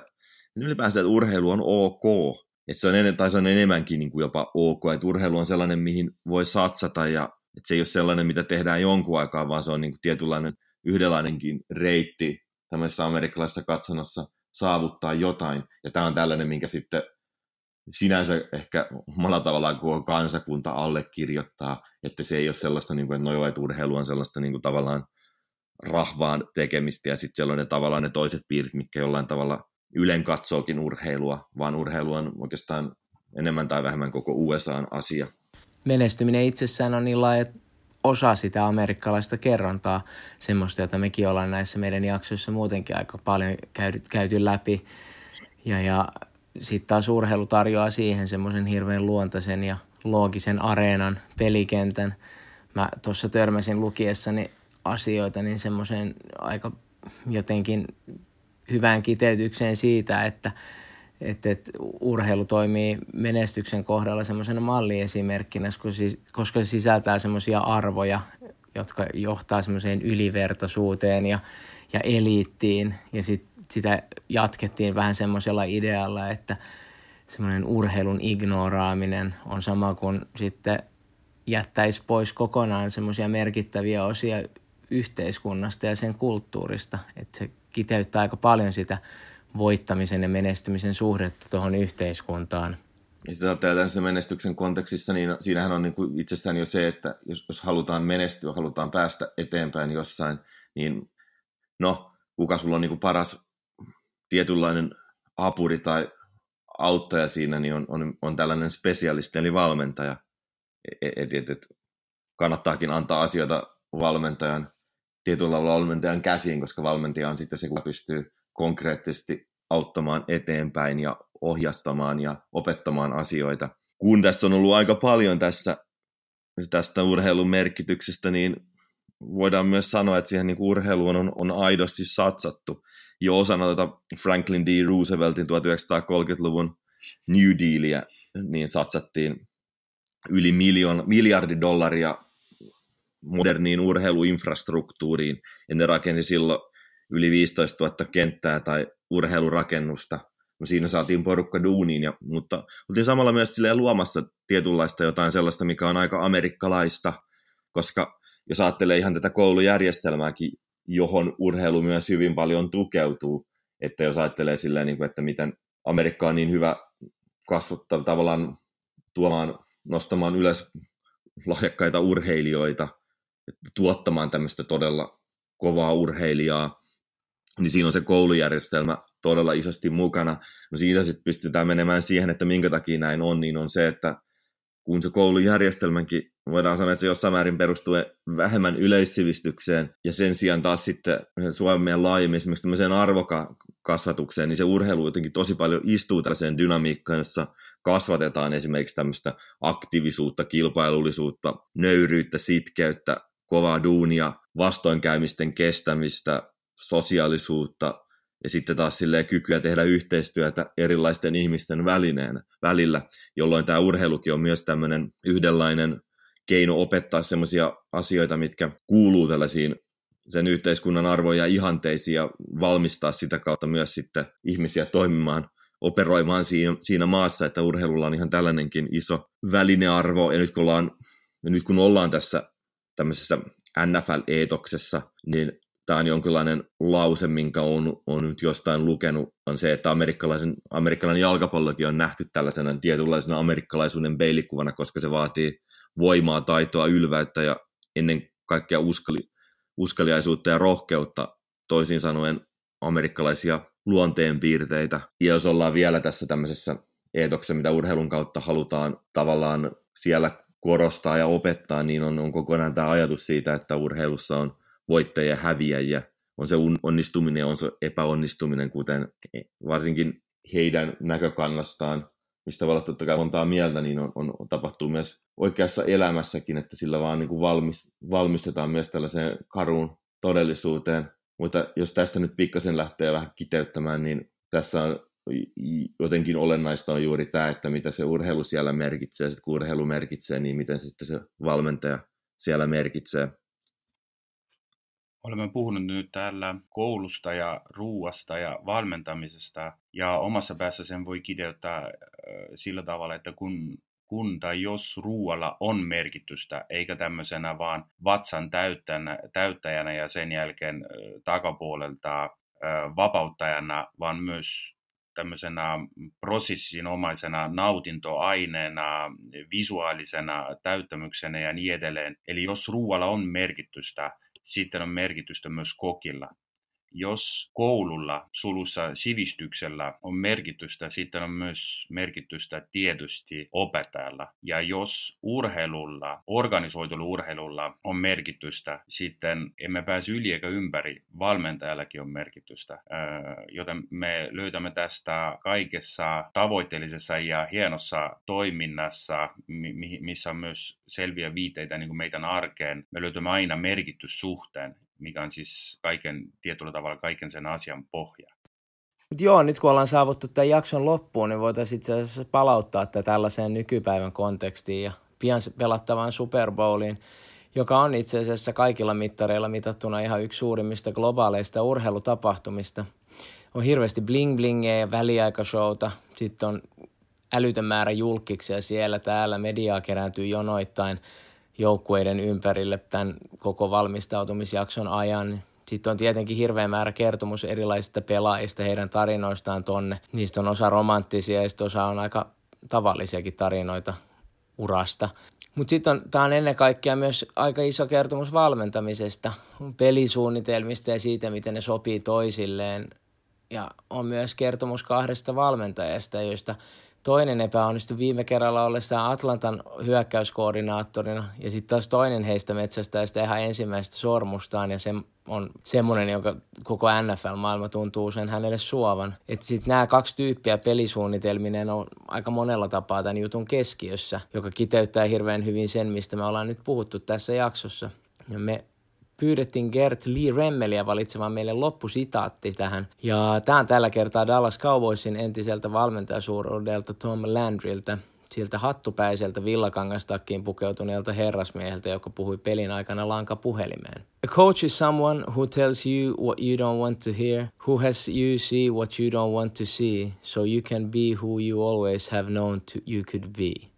ylipäänsä että urheilu on ok, että se on, ennen, tai se on enemmänkin niin kuin jopa ok, että urheilu on sellainen, mihin voi satsata ja että se ei ole sellainen, mitä tehdään jonkun aikaa, vaan se on niin kuin tietynlainen yhdenlainenkin reitti tämmöisessä amerikkalaisessa katsonnassa – saavuttaa jotain. Ja tämä on tällainen, minkä sitten sinänsä ehkä omalla tavallaan koko kansakunta allekirjoittaa, että se ei ole sellaista, niin kuin, että no että urheilu on sellaista niin kuin, tavallaan rahvaan tekemistä ja sitten siellä on ne tavallaan ne toiset piirit, mitkä jollain tavalla ylen katsookin urheilua, vaan urheilu on oikeastaan enemmän tai vähemmän koko USAn asia. Menestyminen itsessään on niin laaja osa sitä amerikkalaista kerrontaa, semmoista, jota mekin ollaan näissä meidän jaksoissa muutenkin aika paljon käyty, käyty läpi. Ja, ja sitten taas urheilu tarjoaa siihen semmoisen hirveän luontaisen ja loogisen areenan, pelikentän. Mä tuossa törmäsin lukiessani asioita niin semmoiseen aika jotenkin hyvään kiteytykseen siitä, että – että, että urheilu toimii menestyksen kohdalla semmoisena malliesimerkkinä, koska se sisältää semmoisia arvoja, jotka johtaa semmoiseen ylivertaisuuteen ja, ja eliittiin. Ja sit, sitä jatkettiin vähän semmoisella idealla, että semmoinen urheilun ignoraaminen on sama kuin sitten jättäisi pois kokonaan semmoisia merkittäviä osia yhteiskunnasta ja sen kulttuurista. Että se kiteyttää aika paljon sitä voittamisen ja menestymisen suhdetta tuohon yhteiskuntaan. Ja sitten tässä menestyksen kontekstissa, niin siinähän on niin kuin itsestään jo se, että jos, jos halutaan menestyä, halutaan päästä eteenpäin jossain, niin no, kuka sulla on niin kuin paras tietynlainen apuri tai auttaja siinä, niin on, on, on tällainen spesialisti eli valmentaja. Et, et, et, kannattaakin antaa asioita valmentajan tietyllä valmentajan käsiin, koska valmentaja on sitten se, kun pystyy konkreettisesti auttamaan eteenpäin ja ohjastamaan ja opettamaan asioita. Kun tässä on ollut aika paljon tässä, tästä urheilun merkityksestä, niin voidaan myös sanoa, että siihen niin urheiluun on, on aidosti satsattu. Jo osana tuota Franklin D. Rooseveltin 1930-luvun New Dealia, niin satsattiin yli miljoon, miljardi dollaria moderniin urheiluinfrastruktuuriin, ja ne rakensi silloin yli 15 000 kenttää tai urheilurakennusta. No siinä saatiin porukka duuniin, ja, mutta oltiin samalla myös luomassa tietynlaista jotain sellaista, mikä on aika amerikkalaista, koska jos ajattelee ihan tätä koulujärjestelmääkin, johon urheilu myös hyvin paljon tukeutuu, että jos ajattelee silleen, niin kuin, että miten Amerikka on niin hyvä kasvattaa tavallaan tuomaan, nostamaan ylös lahjakkaita urheilijoita, tuottamaan tämmöistä todella kovaa urheilijaa, niin siinä on se koulujärjestelmä todella isosti mukana. No siitä sitten pystytään menemään siihen, että minkä takia näin on, niin on se, että kun se koulujärjestelmänkin voidaan sanoa, että se jossain määrin perustuu vähemmän yleissivistykseen ja sen sijaan taas sitten Suomen laajemmin esimerkiksi tämmöiseen arvokasvatukseen, niin se urheilu jotenkin tosi paljon istuu tällaiseen dynamiikkaan, jossa kasvatetaan esimerkiksi tämmöistä aktiivisuutta, kilpailullisuutta, nöyryyttä, sitkeyttä, kovaa duunia, vastoinkäymisten kestämistä, sosiaalisuutta ja sitten taas silleen kykyä tehdä yhteistyötä erilaisten ihmisten välineen, välillä, jolloin tämä urheilukin on myös tämmöinen yhdenlainen keino opettaa semmoisia asioita, mitkä kuuluu tällaisiin sen yhteiskunnan arvoja ja ihanteisiin ja valmistaa sitä kautta myös sitten ihmisiä toimimaan, operoimaan siinä, siinä maassa, että urheilulla on ihan tällainenkin iso välinearvo. Ja nyt kun ollaan, nyt kun ollaan tässä tämmöisessä NFL-eetoksessa, niin tämä on jonkinlainen lause, minkä on, on nyt jostain lukenut, on se, että amerikkalaisen, amerikkalainen jalkapallokin on nähty tällaisena tietynlaisena amerikkalaisuuden peilikuvana, koska se vaatii voimaa, taitoa, ylväyttä ja ennen kaikkea uskali, uskaliaisuutta ja rohkeutta, toisin sanoen amerikkalaisia luonteenpiirteitä. Ja jos ollaan vielä tässä tämmöisessä eetoksessa, mitä urheilun kautta halutaan tavallaan siellä korostaa ja opettaa, niin on, on kokonaan tämä ajatus siitä, että urheilussa on voittajia ja häviäjiä. On se onnistuminen ja on se epäonnistuminen, kuten varsinkin heidän näkökannastaan mistä voi olla totta kai montaa mieltä, niin on, on, tapahtuu myös oikeassa elämässäkin, että sillä vaan niin kuin valmis, valmistetaan myös tällaiseen karuun todellisuuteen. Mutta jos tästä nyt pikkasen lähtee vähän kiteyttämään, niin tässä on jotenkin olennaista on juuri tämä, että mitä se urheilu siellä merkitsee, sitten kun urheilu merkitsee, niin miten sitten se valmentaja siellä merkitsee. Olemme puhuneet nyt täällä koulusta ja ruuasta ja valmentamisesta ja omassa päässä sen voi kiteyttää sillä tavalla, että kun, kun tai jos ruualla on merkitystä, eikä tämmöisenä vaan vatsan täyttäjänä, täyttäjänä ja sen jälkeen takapuolelta vapauttajana, vaan myös tämmöisenä prosessinomaisena nautintoaineena, visuaalisena täyttämyksenä ja niin edelleen. Eli jos ruualla on merkitystä, sitten on merkitystä myös kokilla. Jos koululla, sulussa sivistyksellä on merkitystä, sitten on myös merkitystä tietysti opettajalla. Ja jos urheilulla, organisoitulla urheilulla on merkitystä, sitten emme pääse yli eikä ympäri, valmentajallakin on merkitystä. Joten me löytämme tästä kaikessa tavoitteellisessa ja hienossa toiminnassa, missä on myös selviä viiteitä niin kuin meidän arkeen, me löytämme aina merkityssuhteen mikä on siis kaiken, tietyllä tavalla kaiken sen asian pohja. Mut joo, nyt kun ollaan saavuttu tämän jakson loppuun, niin voitaisiin itse asiassa palauttaa tätä tällaiseen nykypäivän kontekstiin ja pian pelattavaan Super Bowliin, joka on itse asiassa kaikilla mittareilla mitattuna ihan yksi suurimmista globaaleista urheilutapahtumista. On hirveästi bling-blingeä ja väliaikashowta, sitten on älytön määrä julkiksia siellä täällä, mediaa kerääntyy jonoittain – joukkueiden ympärille tämän koko valmistautumisjakson ajan. Sitten on tietenkin hirveä määrä kertomus erilaisista pelaajista, heidän tarinoistaan tonne. Niistä on osa romanttisia ja sitten osa on aika tavallisiakin tarinoita urasta. Mutta sitten tämä on ennen kaikkea myös aika iso kertomus valmentamisesta, pelisuunnitelmista ja siitä, miten ne sopii toisilleen ja on myös kertomus kahdesta valmentajasta, joista toinen epäonnistui viime kerralla ollessaan Atlantan hyökkäyskoordinaattorina ja sitten taas toinen heistä metsästäjistä ihan ensimmäistä sormustaan ja se on semmoinen, joka koko NFL-maailma tuntuu sen hänelle suovan. Että sitten nämä kaksi tyyppiä pelisuunnitelminen on aika monella tapaa tämän jutun keskiössä, joka kiteyttää hirveän hyvin sen, mistä me ollaan nyt puhuttu tässä jaksossa. Ja me pyydettiin Gert Lee Remmeliä valitsemaan meille loppusitaatti tähän. Ja tämä on tällä kertaa Dallas Cowboysin entiseltä valmentajasuuruudelta Tom Landryltä, siltä hattupäiseltä villakangastakkiin pukeutuneelta herrasmieheltä, joka puhui pelin aikana lanka puhelimeen. A coach is someone who tells you what you don't want to hear, who has you see what you don't want to see, so you can be who you always have known to you could be.